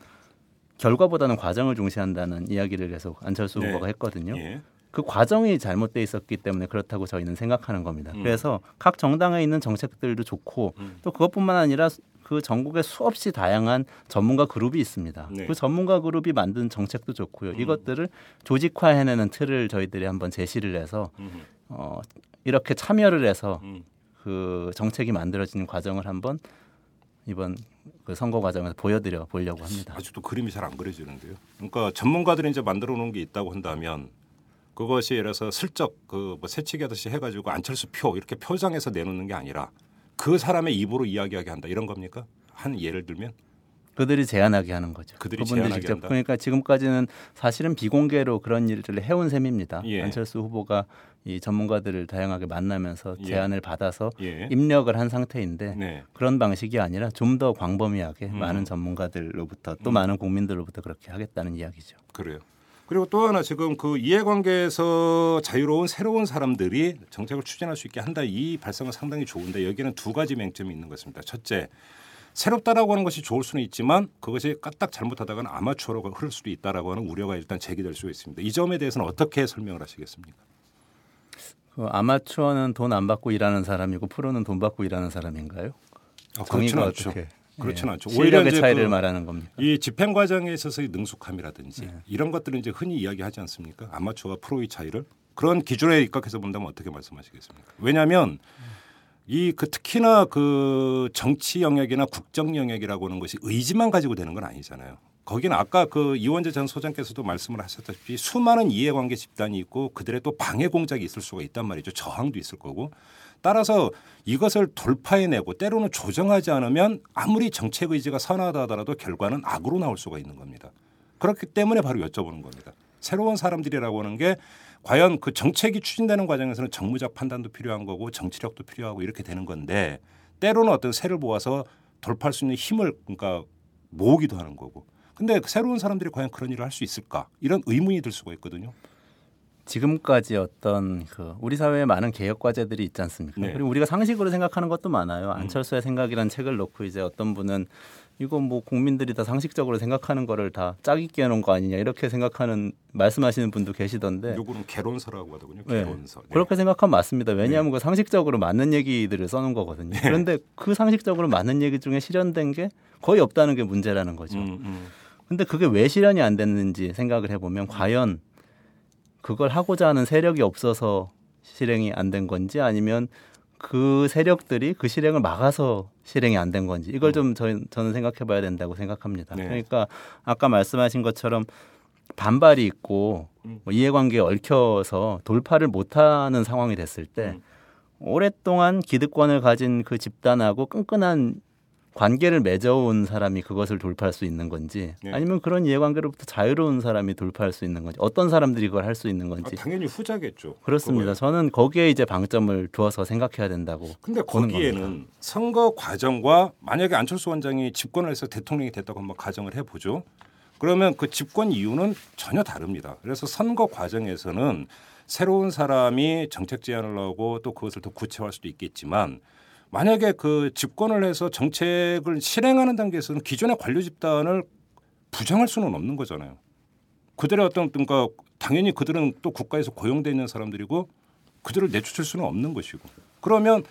결과보다는 과정을 중시한다는 이야기를 계속 안철수 네. 후보가 했거든요. 예. 그 과정이 잘못돼 있었기 때문에 그렇다고 저희는 생각하는 겁니다. 음. 그래서 각 정당에 있는 정책들도 좋고 음. 또 그것뿐만 아니라 그 전국에 수없이 다양한 전문가 그룹이 있습니다. 네. 그 전문가 그룹이 만든 정책도 좋고요. 이것들을 조직화해내는 틀을 저희들이 한번 제시를 해서 음. 어, 이렇게 참여를 해서 음. 그 정책이 만들어지는 과정을 한번 이번 그 선거 과정에서 보여드려 보려고 합니다. 아직도 그림이 잘 안 그려지는데요. 그러니까 전문가들이 이제 만들어 놓은 게 있다고 한다면 그것이 예를 들어서 슬쩍 그 뭐 새치기 하듯이 해가지고 안철수 표 이렇게 표장해서 내놓는 게 아니라 그 사람의 입으로 이야기하게 한다 이런 겁니까? 한 예를 들면 그들이 제안하게 하는 거죠. 그들이 제안하게 직접 한다? 그러니까 지금까지는 사실은 비공개로 그런 일들을 해온 셈입니다. 예. 안철수 후보가 이 전문가들을 다양하게 만나면서 예. 제안을 받아서 예. 입력을 한 상태인데 네. 그런 방식이 아니라 좀 더 광범위하게 음. 많은 전문가들로부터 또 음. 많은 국민들로부터 그렇게 하겠다는 이야기죠. 그래요. 그리고 또 하나 지금 그 이해관계에서 자유로운 새로운 사람들이 정책을 추진할 수 있게 한다 이 발상은 상당히 좋은데 여기는 두 가지 맹점이 있는 것입니다. 첫째, 새롭다라고 하는 것이 좋을 수는 있지만 그것이 까딱 잘못하다가는 아마추어로 흐를 수도 있다라고 하는 우려가 일단 제기될 수 있습니다. 이 점에 대해서는 어떻게 설명을 하시겠습니까? 그 아마추어는 돈 안 받고 일하는 사람이고 프로는 돈 받고 일하는 사람인가요? 아, 정의가. 어떻게? 그렇지는 예. 않죠. 실력의 차이를 그 말하는 겁니까? 이 집행 과정에 있어서의 능숙함이라든지 네. 이런 것들은 이제 흔히 이야기하지 않습니까? 아마추어와 프로의 차이를 그런 기준에 입각해서 본다면 어떻게 말씀하시겠습니까? 왜냐하면 이 그 특히나 그 정치 영역이나 국정 영역이라고 하는 것이 의지만 가지고 되는 건 아니잖아요. 거기는 아까 그 이원재 전 소장께서도 말씀을 하셨다시피 수많은 이해관계 집단이 있고 그들의 또 방해 공작이 있을 수가 있단 말이죠. 저항도 있을 거고. 따라서 이것을 돌파해내고 때로는 조정하지 않으면 아무리 정책 의지가 선하다 하더라도 결과는 악으로 나올 수가 있는 겁니다. 그렇기 때문에 바로 여쭤보는 겁니다. 새로운 사람들이라고 하는 게 과연 그 정책이 추진되는 과정에서는 정무적 판단도 필요한 거고 정치력도 필요하고 이렇게 되는 건데 때로는 어떤 새를 모아서 돌파할 수 있는 힘을 그러니까 모으기도 하는 거고. 근데 그 새로운 사람들이 과연 그런 일을 할 수 있을까? 이런 의문이 들 수가 있거든요. 지금까지 어떤 그 우리 사회에 많은 개혁 과제들이 있지 않습니까? 네. 그리고 우리가 상식으로 생각하는 것도 많아요. 음. 안철수의 생각이란 책을 놓고 이제 어떤 분은 이거 뭐 국민들이 다 상식적으로 생각하는 거를 다 짜깁기 해놓은 거 아니냐 이렇게 생각하는 말씀하시는 분도 계시던데 누구는 개론서라고 하더군요. 네. 개론서. 네. 그렇게 생각하면 맞습니다. 왜냐하면 그 상식적으로 맞는 얘기들을 써놓은 거거든요. 네. 그런데 그 상식적으로 맞는 얘기 중에 실현된 게 거의 없다는 게 문제라는 거죠. 음, 음. 근데 그게 왜 실현이 안 됐는지 생각을 해보면 과연 그걸 하고자 하는 세력이 없어서 실행이 안 된 건지 아니면 그 세력들이 그 실행을 막아서 실행이 안 된 건지 이걸 좀 저희, 저는 생각해 봐야 된다고 생각합니다. 네. 그러니까 아까 말씀하신 것처럼 반발이 있고 음. 뭐 이해관계에 얽혀서 돌파를 못하는 상황이 됐을 때 음. 오랫동안 기득권을 가진 그 집단하고 끈끈한 관계를 맺어온 사람이 그것을 돌파할 수 있는 건지 네. 아니면 그런 이해관계로부터 자유로운 사람이 돌파할 수 있는 건지 어떤 사람들이 그걸 할 수 있는 아, 건지 당연히 후자겠죠. 그렇습니다. 그거예요. 저는 거기에 이제 방점을 두어서 생각해야 된다고. 근데 거기에는 겁니다. 선거 과정과 만약에 안철수 원장이 집권을 해서 대통령이 됐다고 한번 가정을 해보죠. 그러면 그 집권 이유는 전혀 다릅니다. 그래서 선거 과정에서는 새로운 사람이 정책 제안을 하고 또 그것을 더 구체화할 수도 있겠지만 만약에 그 집권을 해서 정책을 실행하는 단계에서는 기존의 관료 집단을 부정할 수는 없는 거잖아요. 그들의 어떤 그러니까 당연히 그들은 또 국가에서 고용돼 있는 사람들이고 그들을 내쫓을 수는 없는 것이고 그러면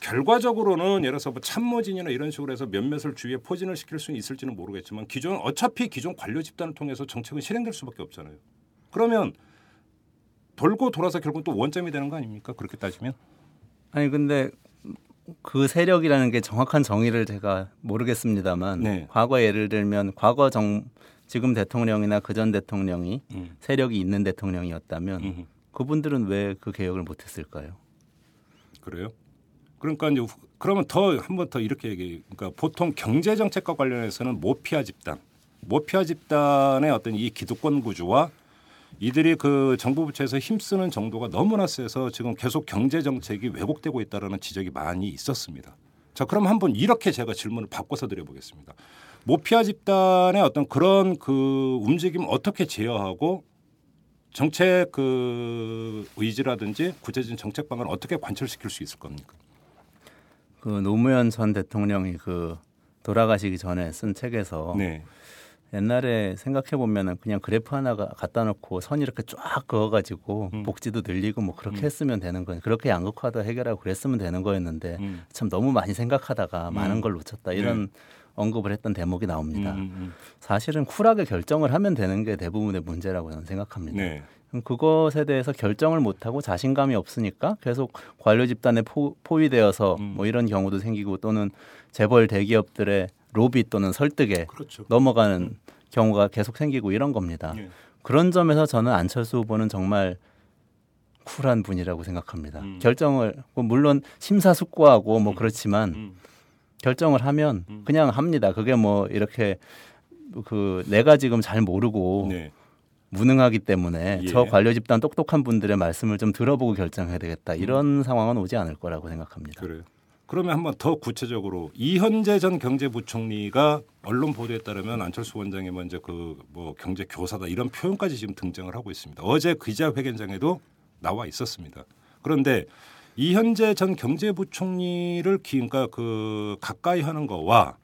결과적으로는 예를 들어서 뭐 참모진이나 이런 식으로 해서 몇몇을 주위에 포진을 시킬 수 있을지는 모르겠지만 기존 어차피 기존 관료 집단을 통해서 정책은 실행될 수밖에 없잖아요. 그러면 돌고 돌아서 결국 또 원점이 되는 거 아닙니까? 그렇게 따지면 아니 근데 그 세력이라는 게 정확한 정의를 제가 모르겠습니다만 네. 과거 예를 들면 과거 정 지금 대통령이나 그 전 대통령이 음. 세력이 있는 대통령이었다면 음, 그분들은 왜 그 개혁을 못했을까요? 그래요? 그러니까 이제 후- 그러면 더 한 번 더 이렇게 얘기. 그러니까 보통 경제 정책과 관련해서는 모피아 집단, 모피아 집단의 어떤 이 기득권 구조와 이들이 그 정부 부처에서 힘쓰는 정도가 너무나 세서 지금 계속 경제 정책이 왜곡되고 있다라는 지적이 많이 있었습니다. 자, 그럼 한번 이렇게 제가 질문을 바꿔서 드려보겠습니다. 모피아 집단의 어떤 그런 그 움직임 어떻게 제어하고 정책 그 의지라든지 구체적인 정책 방안을 어떻게 관철시킬 수 있을 겁니까? 그 노무현 전 대통령이 그 돌아가시기 전에 쓴 책에서 네. 옛날에 생각해 보면은 그냥 그래프 하나 가 갖다 놓고 선 이렇게 쫙 그어가지고 음. 복지도 늘리고 뭐 그렇게 음. 했으면 되는 거예요. 그렇게 양극화도 해결하고 그랬으면 되는 거였는데 음. 참 너무 많이 생각하다가 많은 걸 놓쳤다 이런 언급을 했던 대목이 나옵니다. 음, 음, 사실은 쿨하게 결정을 하면 되는 게 대부분의 문제라고 저는 생각합니다. 네. 그것에 대해서 결정을 못하고 자신감이 없으니까 계속 관료 집단에 포, 포위되어서 음. 뭐 이런 경우도 생기고 또는 재벌 대기업들의 로비 또는 설득에 그렇죠. 넘어가는 경우가 계속 생기고 이런 겁니다. 예. 그런 점에서 저는 안철수 후보는 정말 쿨한 분이라고 생각합니다. 음. 결정을 뭐 물론 심사숙고하고 뭐 그렇지만 음. 결정을 하면 음. 그냥 합니다. 그게 뭐 이렇게 그 내가 지금 잘 모르고 네. 무능하기 때문에 예. 저 관료 집단 똑똑한 분들의 말씀을 좀 들어보고 결정해야 되겠다. 이런 상황은 오지 않을 거라고 생각합니다. 그래요. 그러면 한번 더 구체적으로 이현재 전 경제부총리가 언론 보도에 따르면 안철수 원장이 먼저 그 뭐 경제 교사다 이런 표현까지 지금 등장을 하고 있습니다. 어제 기자회견장에도 나와 있었습니다. 그런데 이현재 전 경제부총리를 기, 그러니까 그 가까이 하는 거와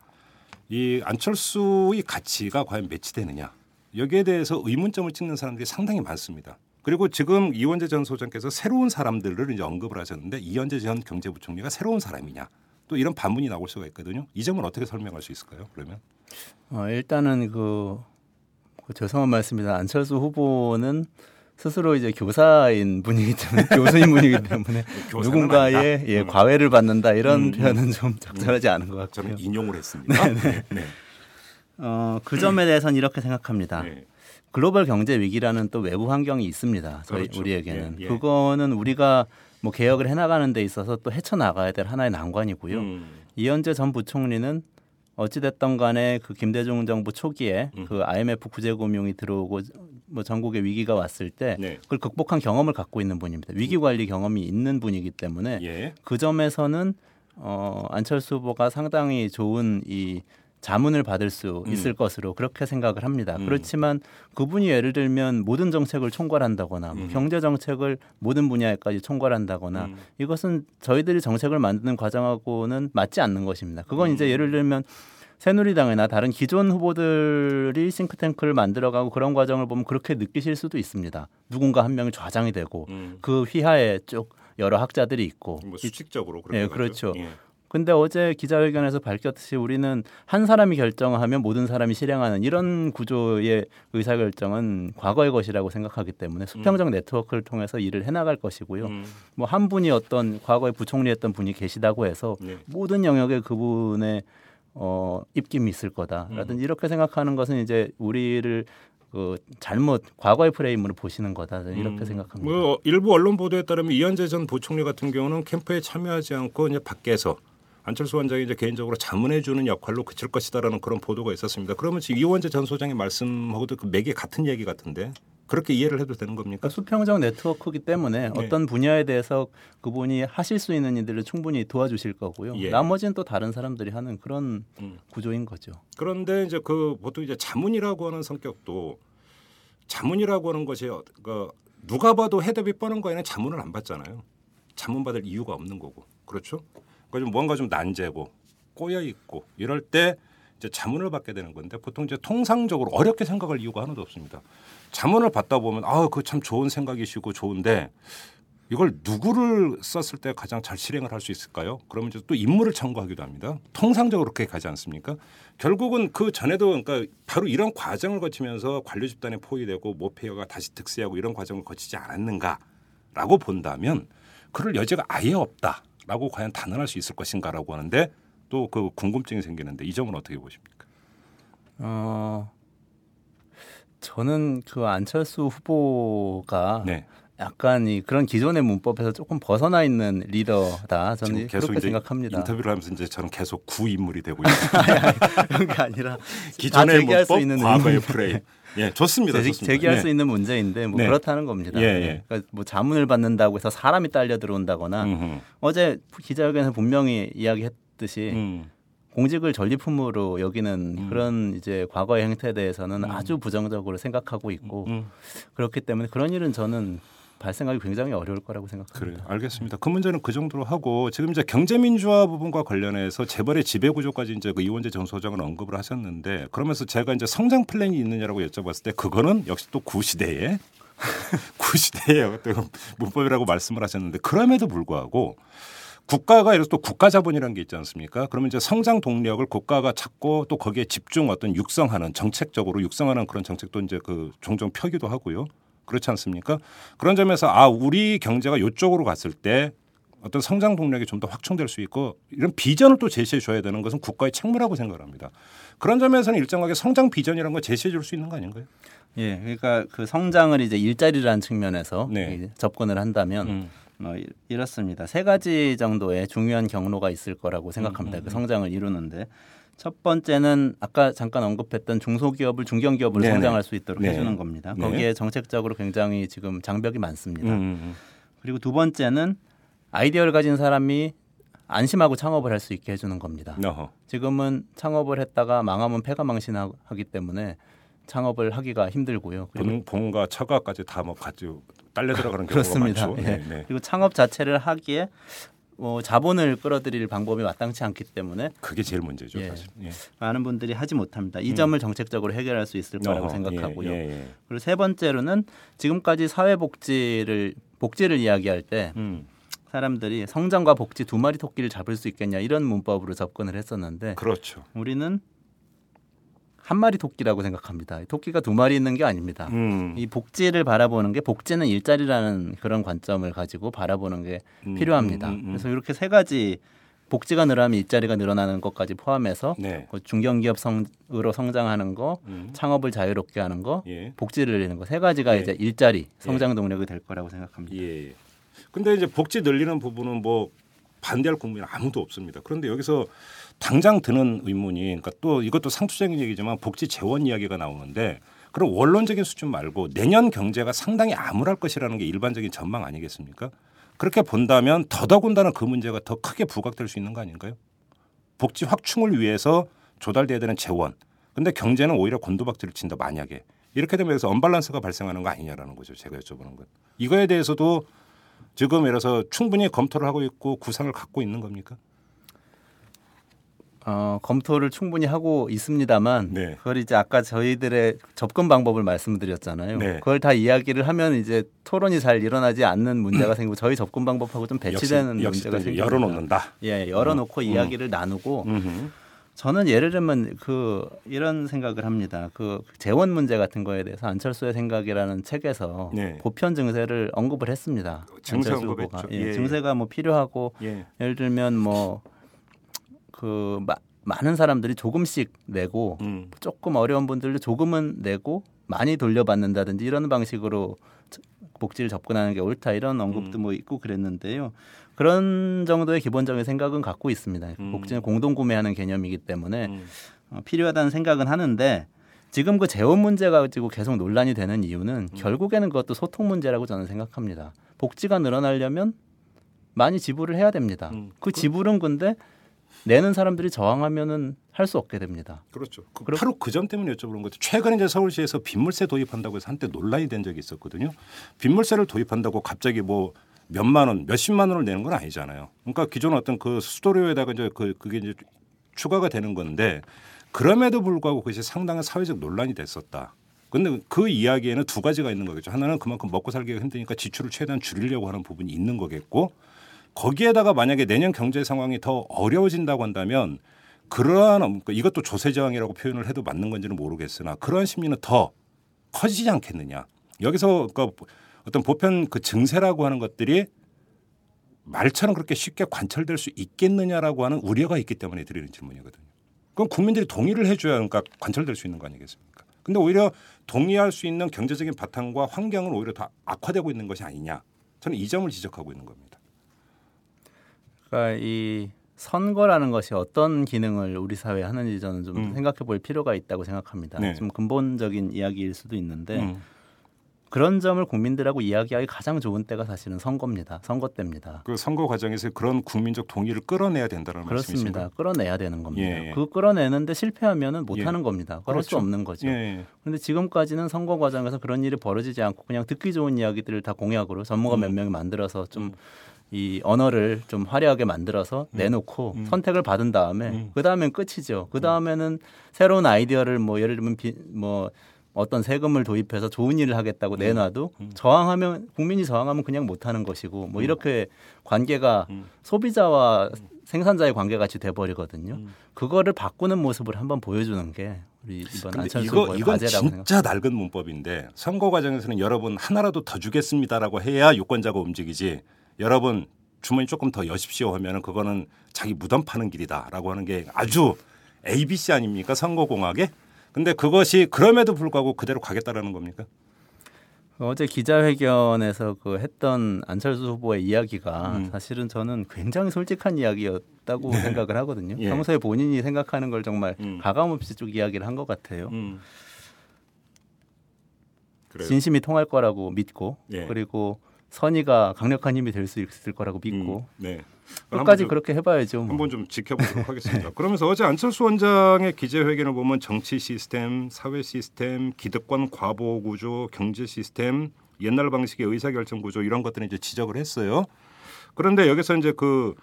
이 안철수의 가치가 과연 매치되느냐 여기에 대해서 의문점을 찍는 사람들이 상당히 많습니다. 그리고 지금 이원재 전 소장께서 새로운 사람들을 이제 언급을 하셨는데 이현재 전 경제부총리가 새로운 사람이냐 또 이런 반문이 나올 수가 있거든요. 이 점을 어떻게 설명할 수 있을까요? 그러면 어, 일단은 그, 그 죄송한 말씀입니다. 안철수 후보는 스스로 이제 교사인 분이기 때문에 교수인 분이기 때문에 누군가의. 예, 음. 과외를 받는다 이런 음, 음. 표현은 좀 적절하지 않은 것 같고요. 저는 인용을 했습니다. 네. 네. 어, 그 점에 대해서는 이렇게 생각합니다. 네. 글로벌 경제 위기라는 또 외부 환경이 있습니다. 저희 그렇죠. 우리에게는 예, 예. 그거는 우리가 뭐 개혁을 해나가는 데 있어서 또 헤쳐 나가야 될 하나의 난관이고요. 음. 이현재 전 부총리는 어찌됐던 간에 그 김대중 정부 초기에 음. 그 IMF 구제금융이 들어오고 뭐 전국에 위기가 왔을 때 네. 그걸 극복한 경험을 갖고 있는 분입니다. 위기 관리 경험이 있는 분이기 때문에 예. 그 점에서는 어, 안철수 후보가 상당히 좋은 이 자문을 받을 수 음. 있을 것으로 그렇게 생각을 합니다. 음. 그렇지만 그분이 예를 들면 모든 정책을 총괄한다거나 뭐 음. 경제 정책을 모든 분야에까지 총괄한다거나 음. 이것은 저희들이 정책을 만드는 과정하고는 맞지 않는 것입니다. 그건 음. 이제 예를 들면 새누리당이나 다른 기존 후보들이 싱크탱크를 만들어가고 그런 과정을 보면 그렇게 느끼실 수도 있습니다. 누군가 한 명이 좌장이 되고 음. 그 휘하에 쭉 여러 학자들이 있고 뭐 이- 수직적으로 그렇게 예. 그렇죠. 예. 근데 어제 기자회견에서 밝혔듯이 우리는 한 사람이 결정하면 모든 사람이 실행하는 이런 구조의 의사결정은 과거의 것이라고 생각하기 때문에 수평적 네트워크를 통해서 일을 해나갈 것이고요. 음. 뭐한 분이 어떤 과거에 부총리했던 분이 계시다고 해서 네. 모든 영역에 그분의 어, 입김이 있을 거다라든지 이렇게 생각하는 것은 이제 우리를 그 잘못 과거의 프레임으로 보시는 거다 이렇게 음. 생각합니다. 뭐 일부 언론 보도에 따르면 이현재 전 부총리 같은 경우는 캠프에 참여하지 않고 이제 밖에서 안철수 원장이 이제 개인적으로 자문해 주는 역할로 그칠 것이다라는 그런 보도가 있었습니다. 그러면 지금 이원재 전 소장의 말씀하고도 그 맥이 같은 얘기 같은데 그렇게 이해를 해도 되는 겁니까? 그러니까 수평적 네트워크이기 때문에 네. 어떤 분야에 대해서 그분이 하실 수 있는 일들을 충분히 도와주실 거고요. 예. 나머지는 또 다른 사람들이 하는 그런 음. 구조인 거죠. 그런데 이제 그 보통 이제 자문이라고 하는 성격도 자문이라고 하는 것이 어- 그 누가 봐도 해답이 뻔한 거에는 자문을 안 받잖아요. 자문 받을 이유가 없는 거고 그렇죠. 그러니까 좀 뭔가 좀 난제고 꼬여 있고 이럴 때 이제 자문을 받게 되는 건데 보통 이제 통상적으로 어렵게 생각할 이유가 하나도 없습니다. 자문을 받다 보면 아 그 참 좋은 생각이시고 좋은데 이걸 누구를 썼을 때 가장 잘 실행을 할 수 있을까요? 그러면 이제 또 인물을 참고하기도 합니다. 통상적으로 그렇게 가지 않습니까? 결국은 그 전에도 그러니까 바로 이런 과정을 거치면서 관료 집단에 포위되고 모페어가 다시 득세하고 이런 과정을 거치지 않았는가라고 본다면 그럴 여지가 아예 없다 라고 과연 단언할 수 있을 것인가라고 하는데 또 그 궁금증이 생기는데 이 점은 어떻게 보십니까? 어, 저는 그 안철수 후보가 네. 약간 이 그런 기존의 문법에서 조금 벗어나 있는 리더다. 저는 그렇게 생각합니다. 인터뷰를 하면서 이제 저는 계속 구 인물이 되고 있어요. 그런 게 아니라 기존의 문법, 있는 과거의. 프레임. 예, 좋습니다. 제기, 좋습니다. 제기할 네. 수 있는 문제인데 뭐 네. 그렇다는 겁니다. 예, 예. 그러니까 뭐 자문을 받는다고 해서 사람이 딸려 들어온다거나 음흠. 어제 기자회견에서 분명히 이야기했듯이 음. 공직을 전리품으로 여기는 음. 그런 이제 과거의 행태에 대해서는 음. 아주 부정적으로 생각하고 있고 음. 그렇기 때문에 그런 일은 저는 발생하기 굉장히 어려울 거라고 그래요. 생각합니다. 알겠습니다. 그 문제는 그 정도로 하고 지금 이제 경제민주화 부분과 관련해서 재벌의 지배 구조까지 이제 그 이원재 전 소장은 언급을 하셨는데 그러면서 제가 이제 성장 플랜이 있느냐라고 여쭤봤을 때 그거는 역시 또 구시대에 구시대의 어떤 문법이라고 말씀을 하셨는데 그럼에도 불구하고 국가가 들어 또 국가 자본이라는 게 있지 않습니까? 그러면 이제 성장 동력을 국가가 찾고 또 거기에 집중 어떤 육성하는 정책적으로 육성하는 그런 정책도 이제 그 종종 펴기도 하고요. 그렇지 않습니까? 그런 점에서 아 우리 경제가 이쪽으로 갔을 때 어떤 성장 동력이 좀 더 확충될 수 있고 이런 비전을 또 제시해 줘야 되는 것은 국가의 책무라고 생각을 합니다. 그런 점에서는 일정하게 성장 비전이라는 걸 제시해 줄 수 있는 거 아닌가요? 예, 그러니까 그 성장을 이제 일자리라는 측면에서 네. 접근을 한다면 음. 어, 이- 이렇습니다. 세 가지 정도의 중요한 경로가 있을 거라고 생각합니다. 음, 그 성장을 이루는데 첫 번째는 아까 잠깐 언급했던 중소기업을 중견기업으로 네네. 성장할 수 있도록 네. 해주는 겁니다. 네. 거기에 정책적으로 굉장히 지금 장벽이 많습니다. 음. 그리고 두 번째는 아이디어를 가진 사람이 안심하고 창업을 할 수 있게 해주는 겁니다. 어허. 지금은 창업을 했다가 망하면 폐가 망신하기 때문에 창업을 하기가 힘들고요. 그리고 본, 본과 처가까지 다뭐 가지고 딸려 들어가는 경우가 그렇습니다. 많죠. 예. 네, 네. 그리고 창업 자체를 하기에 뭐 자본을 끌어들일 방법이 마땅치 않기 때문에 그게 제일 문제죠, 예. 사실. 예. 많은 분들이 하지 못합니다. 이 점을 정책적으로 해결할 수 있을 거라고 음. 어허, 생각하고요. 예, 예, 예. 그리고 세 번째로는 지금까지 사회복지를 복지를 이야기할 때 음, 사람들이 성장과 복지 두 마리 토끼를 잡을 수 있겠냐 이런 문법으로 접근을 했었는데 그렇죠. 우리는 한 마리 토끼라고 생각합니다. 토끼가 두 마리 있는 게 아닙니다. 음, 이 복지를 바라보는 게 복지는 일자리라는 그런 관점을 가지고 바라보는 게 음, 필요합니다. 음, 음, 음. 그래서 이렇게 세 가지 복지가 늘어나면 일자리가 늘어나는 것까지 포함해서 네. 그 중견기업 성으로 성장하는 거, 음. 창업을 자유롭게 하는 거, 예. 복지를 늘리는 거 세 가지가 예. 이제 일자리 성장 동력이 될 거라고 생각합니다. 예. 예. 근데 이제 복지 늘리는 부분은 뭐 반대할 국민은 아무도 없습니다. 그런데 여기서 당장 드는 의문이 그러니까 또 이것도 상투적인 얘기지만 복지 재원 이야기가 나오는데 그럼 원론적인 수준 말고 내년 경제가 상당히 암울할 것이라는 게 일반적인 전망 아니겠습니까? 그렇게 본다면 더더군다나 그 문제가 더 크게 부각될 수 있는 거 아닌가요? 복지 확충을 위해서 조달돼야 되는 재원. 근데 경제는 오히려 곤두박질을 친다 만약에 이렇게 되면 여기서 언밸런스가 발생하는 거 아니냐라는 거죠. 제가 여쭤보는 건. 이거에 대해서도 지금 들어서 충분히 검토를 하고 있고 구상을 갖고 있는 겁니까? 어, 검토를 충분히 하고 있습니다만 네. 그걸 이제 아까 저희들의 접근 방법을 말씀드렸잖아요. 네. 그걸 다 이야기를 하면 이제 토론이 잘 일어나지 않는 문제가 생기고 저희 접근 방법하고 좀 배치되는 역시, 문제가 생깁니다. 열어놓는다. 예, 열어놓고 음. 이야기를 나누고 음흠. 저는 예를 들면 그 이런 생각을 합니다. 그 재원 문제 같은 거에 대해서 안철수의 생각이라는 책에서 네. 보편 증세를 언급을 했습니다. 증세 언급했죠. 후보가. 예, 예. 증세가 뭐 필요하고 예. 예를 들면 뭐 그 많은 사람들이 조금씩 내고 음. 조금 어려운 분들도 조금은 내고 많이 돌려받는다든지 이런 방식으로 복지를 접근하는 게 옳다 이런 언급도 음. 뭐 있고 그랬는데요. 그런 정도의 기본적인 생각은 갖고 있습니다. 음. 복지는 공동 구매하는 개념이기 때문에 음. 어, 필요하다는 생각은 하는데 지금 그 재원 문제 가지고 계속 논란이 되는 이유는 음. 결국에는 그것도 소통 문제라고 저는 생각합니다. 복지가 늘어나려면 많이 지불을 해야 됩니다. 음. 그 지불은 근데 내는 사람들이 저항하면은 할 수 없게 됩니다. 그렇죠. 그 그럼- 바로 그 점 때문에 여쭤보는 거죠. 최근에 이제 서울시에서 빈물세 도입한다고 해서 한때 논란이 된 적이 있었거든요. 빈물세를 도입한다고 갑자기 뭐 몇만 원, 몇십만 원을 내는 건 아니잖아요. 그러니까 기존 어떤 그 수도료에다가 이제 그 그게 이제 추가가 되는 건데 그럼에도 불구하고 그것이 상당한 사회적 논란이 됐었다. 근데 그 이야기에는 두 가지가 있는 거겠죠. 하나는 그만큼 먹고 살기가 힘드니까 지출을 최대한 줄이려고 하는 부분이 있는 거겠고 거기에다가 만약에 내년 경제 상황이 더 어려워진다고 한다면 그러한 그러니까 이것도 조세 저항이라고 표현을 해도 맞는 건지는 모르겠으나 그러한 심리는 더 커지지 않겠느냐. 여기서 그러니까 어떤 보편 그 증세라고 하는 것들이 말처럼 그렇게 쉽게 관철될 수 있겠느냐라고 하는 우려가 있기 때문에 드리는 질문이거든요. 그럼 국민들이 동의를 해줘야 그러니까 관철될 수 있는 거 아니겠습니까? 근데 오히려 동의할 수 있는 경제적인 바탕과 환경은 오히려 더 악화되고 있는 것이 아니냐. 저는 이 점을 지적하고 있는 겁니다. 그러니까 이 선거라는 것이 어떤 기능을 우리 사회에 하는지 저는 좀 음. 생각해 볼 필요가 있다고 생각합니다. 네. 좀 근본적인 이야기일 수도 있는데 음. 그런 점을 국민들하고 이야기하기 가장 좋은 때가 사실은 선거입니다. 선거 때입니다. 그 선거 과정에서 그런 국민적 동의를 끌어내야 된다는 그렇습니다. 말씀이신가요? 끌어내야 되는 겁니다. 예, 예. 그 끌어내는데 실패하면은 못 예. 하는 겁니다. 그걸 할수 그렇죠. 없는 거죠. 예. 그런데 지금까지는 선거 과정에서 그런 일이 벌어지지 않고 그냥 듣기 좋은 이야기들을 다 공약으로 전문가 음. 몇 명이 만들어서 좀 이 언어를 좀 화려하게 만들어서 내놓고 음. 선택을 받은 다음에 음. 그 다음엔 끝이죠. 그 다음에는 새로운 아이디어를 뭐 예를 들면 비, 뭐 어떤 세금을 도입해서 좋은 일을 하겠다고 내놔도 음. 저항하면 국민이 저항하면 그냥 못 하는 것이고 뭐 이렇게 관계가 음. 소비자와 생산자의 관계 같이 돼 버리거든요. 음. 그거를 바꾸는 모습을 한번 보여주는 게 우리 이번 안철수 이거 후보의 이건. 진짜 낡은 문법인데 선거 과정에서는 여러분 하나라도 더 주겠습니다라고 해야 유권자가 움직이지. 여러분 주머니 조금 더 여십시오 하면은 그거는 자기 무덤 파는 길이다라고 하는 게 아주 ABC 아닙니까 선거 공학에? 근데 그것이 그럼에도 불구하고 그대로 가겠다라는 겁니까? 어제 기자회견에서 그 했던 안철수 후보의 이야기가 음. 사실은 저는 굉장히 솔직한 이야기였다고 생각을 하거든요. 예. 평소에 본인이 생각하는 걸 정말 음. 가감없이 쭉 이야기를 한 것 같아요. 음. 진심이 통할 거라고 믿고 예. 그리고 선의가 강력한 힘이 될 수 있을 거라고 믿고 음, 네. 끝까지 좀- 그렇게 해봐야죠. 뭐. 한번 좀 지켜보도록 하겠습니다. 그러면서 어제 안철수 원장의 기자회견을 보면 정치 시스템, 사회 시스템, 기득권 과보 구조, 경제 시스템, 옛날 방식의 의사결정 구조 이런 것들을 이제 지적을 했어요. 그런데 여기서 이제 그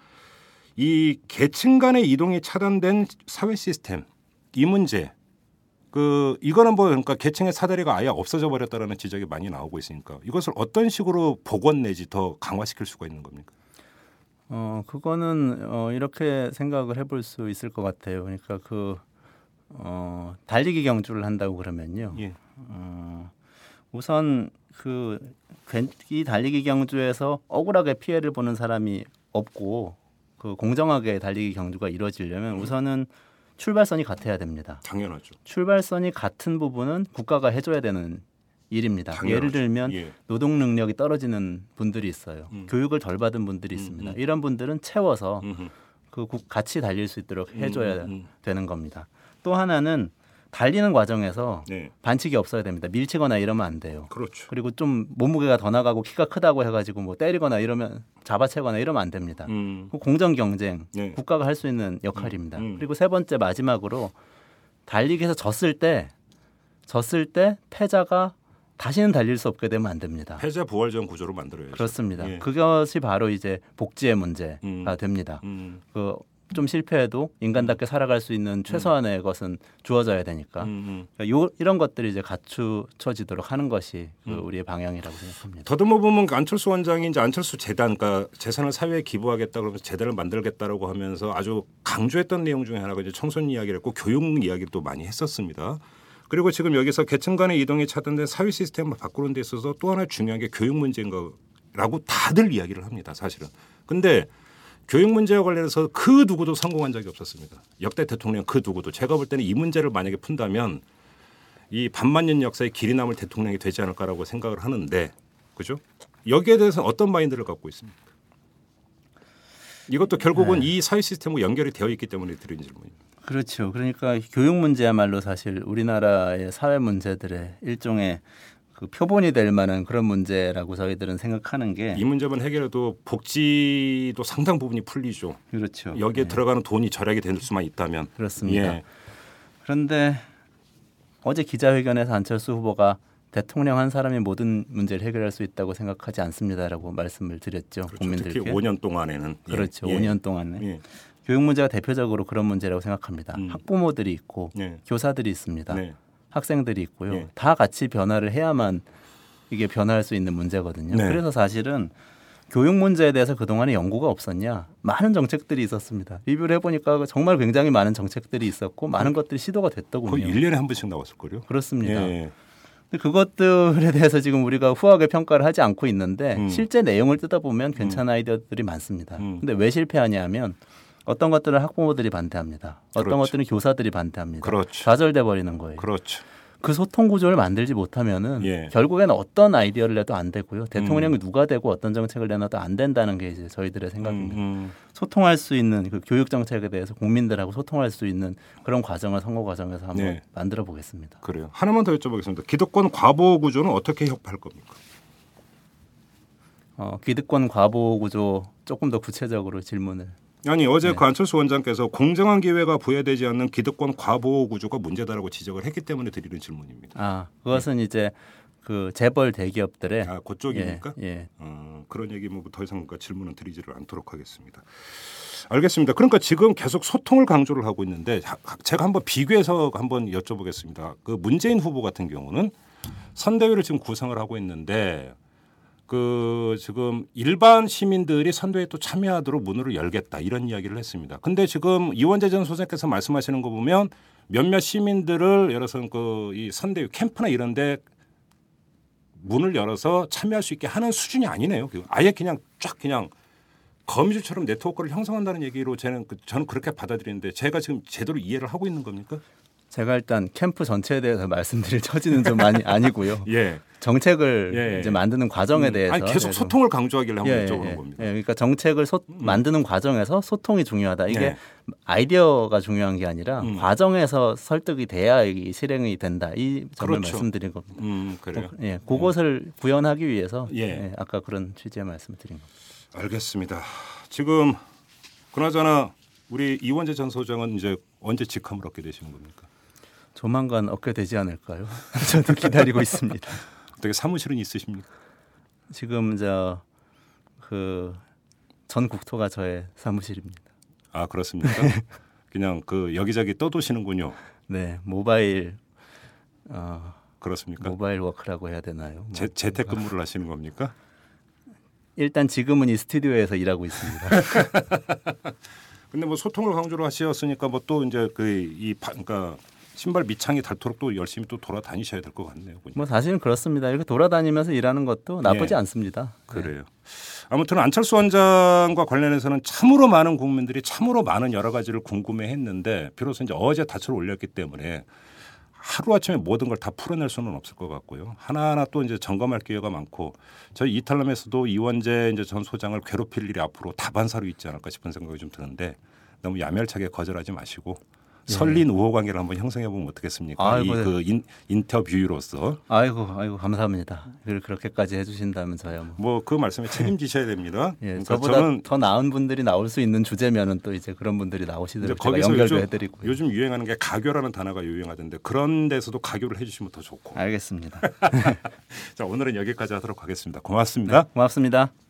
이 계층 간의 이동이 차단된 사회 시스템 이 문제 그 이거는 뭐 그러니까 계층의 사다리가 아예 없어져 버렸다라는 지적이 많이 나오고 있으니까 이것을 어떤 식으로 복원 내지 더 강화시킬 수가 있는 겁니까? 어 그거는 어 이렇게 생각을 해볼 수 있을 것 같아요. 그러니까 그 어, 달리기 경주를 한다고 그러면요. 예. 어, 우선 그이 달리기 경주에서 억울하게 피해를 보는 사람이 없고 그 공정하게 달리기 경주가 이루어지려면 우선은 출발선이 같아야 됩니다. 당연하죠. 출발선이 같은 부분은 국가가 해줘야 되는 일입니다. 당연하죠. 예를 들면 예. 노동 능력이 떨어지는 분들이 있어요. 음. 교육을 덜 받은 분들이 있습니다. 이런 분들은 채워서 음흠. 그 국- 같이 달릴 수 있도록 해줘야 음, 음. 되는 겁니다. 또 하나는 달리는 과정에서 네. 반칙이 없어야 됩니다. 밀치거나 이러면 안 돼요. 그렇죠. 그리고 좀 몸무게가 더 나가고 키가 크다고 해가지고 뭐 때리거나 이러면 잡아채거나 이러면 안 됩니다. 음. 그 공정 경쟁 네. 국가가 할 수 있는 역할입니다. 음, 음. 그리고 세 번째 마지막으로 달리기에서 졌을 때 졌을 때 패자가 다시는 달릴 수 없게 되면 안 됩니다. 패자 부활전 구조로 만들어야죠. 그렇습니다. 예. 그것이 바로 이제 복지의 문제가 음. 됩니다. 음. 그 좀 실패해도 인간답게 살아갈 수 있는 최소한의 것은 주어져야 되니까 음, 음. 그러니까 요, 이런 것들이 이제 갖추쳐지도록 하는 것이 그 음. 우리의 방향이라고 생각합니다. 더듬어 보면 그 안철수 원장이 이제 안철수 재단, 그러니까 재산을 사회에 기부하겠다 그러면서 재단을 만들겠다라고 하면서 아주 강조했던 내용 중에 하나가 이제 청소년 이야기를 했고 교육 이야기를 또 많이 했었습니다. 그리고 지금 여기서 계층 간의 이동이 차단된 사회 시스템을 바꾸는 데 있어서 또 하나 중요한 게 교육 문제인 거라고 다들 이야기를 합니다. 사실은. 근데 교육 문제와 관련해서 그 누구도 성공한 적이 없었습니다. 역대 대통령 그 누구도 제가 볼 때는 이 문제를 만약에 푼다면 이 반만년 역사의 길이 남을 대통령이 되지 않을까라고 생각을 하는데 그죠? 여기에 대해서 어떤 마인드를 갖고 있습니까? 이것도 결국은 이 사회 시스템과 연결이 되어 있기 때문에 드린 질문입니다. 그렇죠. 그러니까 교육 문제야말로 사실 우리나라의 사회 문제들의 일종의 그 표본이 될 만한 그런 문제라고 저희들은 생각하는 게 이 문제만 해결해도 복지도 상당 부분이 풀리죠. 그렇죠. 여기에 네, 들어가는 돈이 절약이 될 수만 있다면. 그렇습니다. 예. 그런데 어제 기자회견에서 안철수 후보가 대통령 한 사람이 모든 문제를 해결할 수 있다고 생각하지 않습니다라고 말씀을 드렸죠 그렇죠. 국민들께. 특히 5년 동안에는 예. 그렇죠. 예. 5년 동안에 예. 교육 문제가 대표적으로 그런 문제라고 생각합니다. 음. 학부모들이 있고 네. 교사들이 있습니다. 네. 학생들이 있고요. 네. 다 같이 변화를 해야만 이게 변화할 수 있는 문제거든요. 네. 그래서 사실은 교육 문제에 대해서 그동안에 연구가 없었냐? 많은 정책들이 있었습니다. 리뷰를 해보니까 정말 굉장히 많은 정책들이 있었고 많은 것들이 시도가 거의 됐더군요. 1년에 한 번씩 나왔을 거요. 그렇습니다. 예. 그것들에 대해서 지금 우리가 후하게 평가를 하지 않고 있는데 음. 실제 내용을 뜯어보면 괜찮은 아이디어들이 많습니다. 음. 근데 왜 실패하냐 하면 어떤 것들은 학부모들이 반대합니다. 어떤 그렇죠. 것들은 교사들이 반대합니다. 그렇죠. 좌절돼 버리는 거예요. 그렇죠. 그 소통 구조를 만들지 못하면은 예. 결국에는 어떤 아이디어를 내도 안 되고요. 대통령이 누가 되고 어떤 정책을 내놔도 안 된다는 게 이제 저희들의 생각입니다. 음, 소통할 수 있는 그 교육 정책에 대해서 국민들하고 소통할 수 있는 그런 과정을 선거 과정에서 한번 네. 만들어 보겠습니다. 그래요. 하나만 더 여쭤보겠습니다. 기득권 과보 구조는 어떻게 협파할 겁니까? 어, 기득권 과보 구조 조금 더 구체적으로 질문을 아니 어제 네. 그 안철수 원장께서 공정한 기회가 부여되지 않는 기득권 과보 구조가 문제다라고 지적을 했기 때문에 드리는 질문입니다. 아 그것은 이제 그 재벌 대기업들의 아 그쪽입니까? 예, 예. 어, 그런 얘기 뭐 더 이상 그 질문은 드리지를 않도록 하겠습니다. 알겠습니다. 그러니까 지금 계속 소통을 강조를 하고 있는데 자, 제가 한번 비교해서 한번 여쭤보겠습니다. 그 문재인 후보 같은 경우는 선대위를 지금 구성을 하고 있는데 그 지금 일반 시민들이 선대에 또 참여하도록 문을 열겠다 이런 이야기를 했습니다. 근데 지금 이원재 전 소장께서 말씀하시는 거 보면 몇몇 시민들을 열어서 그이 선대위 캠프나 이런데 문을 열어서 참여할 수 있게 하는 수준이 아니네요. 그 아예 그냥 쫙 그냥 거미줄처럼 네트워크를 형성한다는 얘기로 그- 저는 그렇게 받아들이는데 제가 지금 제대로 이해를 하고 있는 겁니까? 제가 일단 캠프 전체에 대해서 말씀드릴 처지는 좀 많이 아니고요. 예. 정책을 예, 예. 이제 만드는 과정에 음, 대해서 아니 계속 소통을 강조하길래 한번 예, 여쭤보는 예, 겁니다. 예, 그러니까 정책을 소, 만드는 과정에서 소통이 중요하다. 이게 네. 아이디어가 중요한 게 아니라 음. 과정에서 설득이 돼야 이 실행이 된다. 이 점을 그렇죠. 말씀드린 겁니다. 음 그래요. 예, 그것을 구현하기 위해서 예. 예, 아까 그런 취지의 말씀을 드린 겁니다. 알겠습니다. 지금 그나저나 우리 이원재 전 소장은 이제 언제 직함을 얻게 되시는 겁니까? 조만간 얻게 되지 않을까요? 저도 기다리고 있습니다. 어떻게 사무실은 있으십니까? 지금 저그 전 국토가 저의 사무실입니다. 아 그렇습니까? 그냥 그 여기저기 떠도시는군요. 네, 모바일 어, 그렇습니까? 모바일 워크라고 해야 되나요? 뭐, 재, 재택근무를 하시는 겁니까? 일단 지금은 이 스튜디오에서 일하고 있습니다. 근데 뭐 소통을 강조를 하셨으니까 뭐 또 이제 그 이 그러니까 신발 밑창이 닳도록 또 열심히 또 돌아다니셔야 될 것 같네요. 보니까. 뭐 사실은 그렇습니다. 이렇게 돌아다니면서 일하는 것도 나쁘지 예. 않습니다. 네. 그래요. 아무튼 안철수 원장과 관련해서는 참으로 많은 국민들이 참으로 많은 여러 가지를 궁금해했는데 비로소 이제 어제 닻을 올렸기 때문에 하루 아침에 모든 걸 다 풀어낼 수는 없을 것 같고요. 하나하나 또 이제 점검할 기회가 많고 저희 이탈람에서도 이원재 이제 전 소장을 괴롭힐 일이 앞으로 다반사로 있지 않을까 싶은 생각이 좀 드는데 너무 야멸차게 거절하지 마시고 설린 우호 관계를 한번 형성해 보면 어떻겠습니까? 아이고, 네. 이그 인터뷰로서 아이고 아이고 감사합니다. 그렇게까지 해주신다면서요. 뭐. 뭐그 말씀에 책임지셔야 됩니다. 예, 그러니까 저보다 저는 더 나은 분들이 나올 수 있는 주제면은 또 이제 그런 분들이 나오시도록 거기서 연결도 요즘, 해드리고 요즘 유행하는 게 가교라는 단어가 유행하던데 그런 데서도 가교를 해주시면 더 좋고. 알겠습니다. 자 오늘은 여기까지 하도록 하겠습니다. 고맙습니다. 고맙습니다.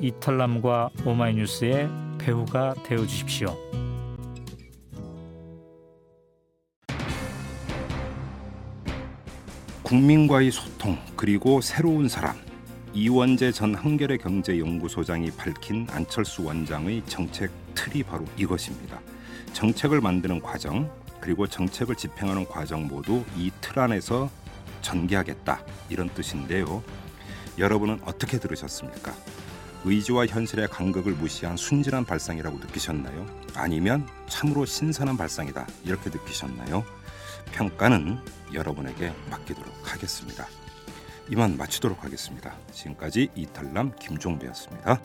이털남과 오마이뉴스의 배우가 되어 주십시오. 국민과의 소통 그리고 새로운 사람 이원재 전 한겨레 경제연구소장이 밝힌 안철수 원장의 정책 틀이 바로 이것입니다. 정책을 만드는 과정 그리고 정책을 집행하는 과정 모두 이 틀 안에서 전개하겠다 이런 뜻인데요. 여러분은 어떻게 들으셨습니까? 의지와 현실의 간극을 무시한 순진한 발상이라고 느끼셨나요? 아니면 참으로 신선한 발상이다 이렇게 느끼셨나요? 평가는 여러분에게 맡기도록 하겠습니다. 이만 마치도록 하겠습니다. 지금까지 이탈남 김종배였습니다.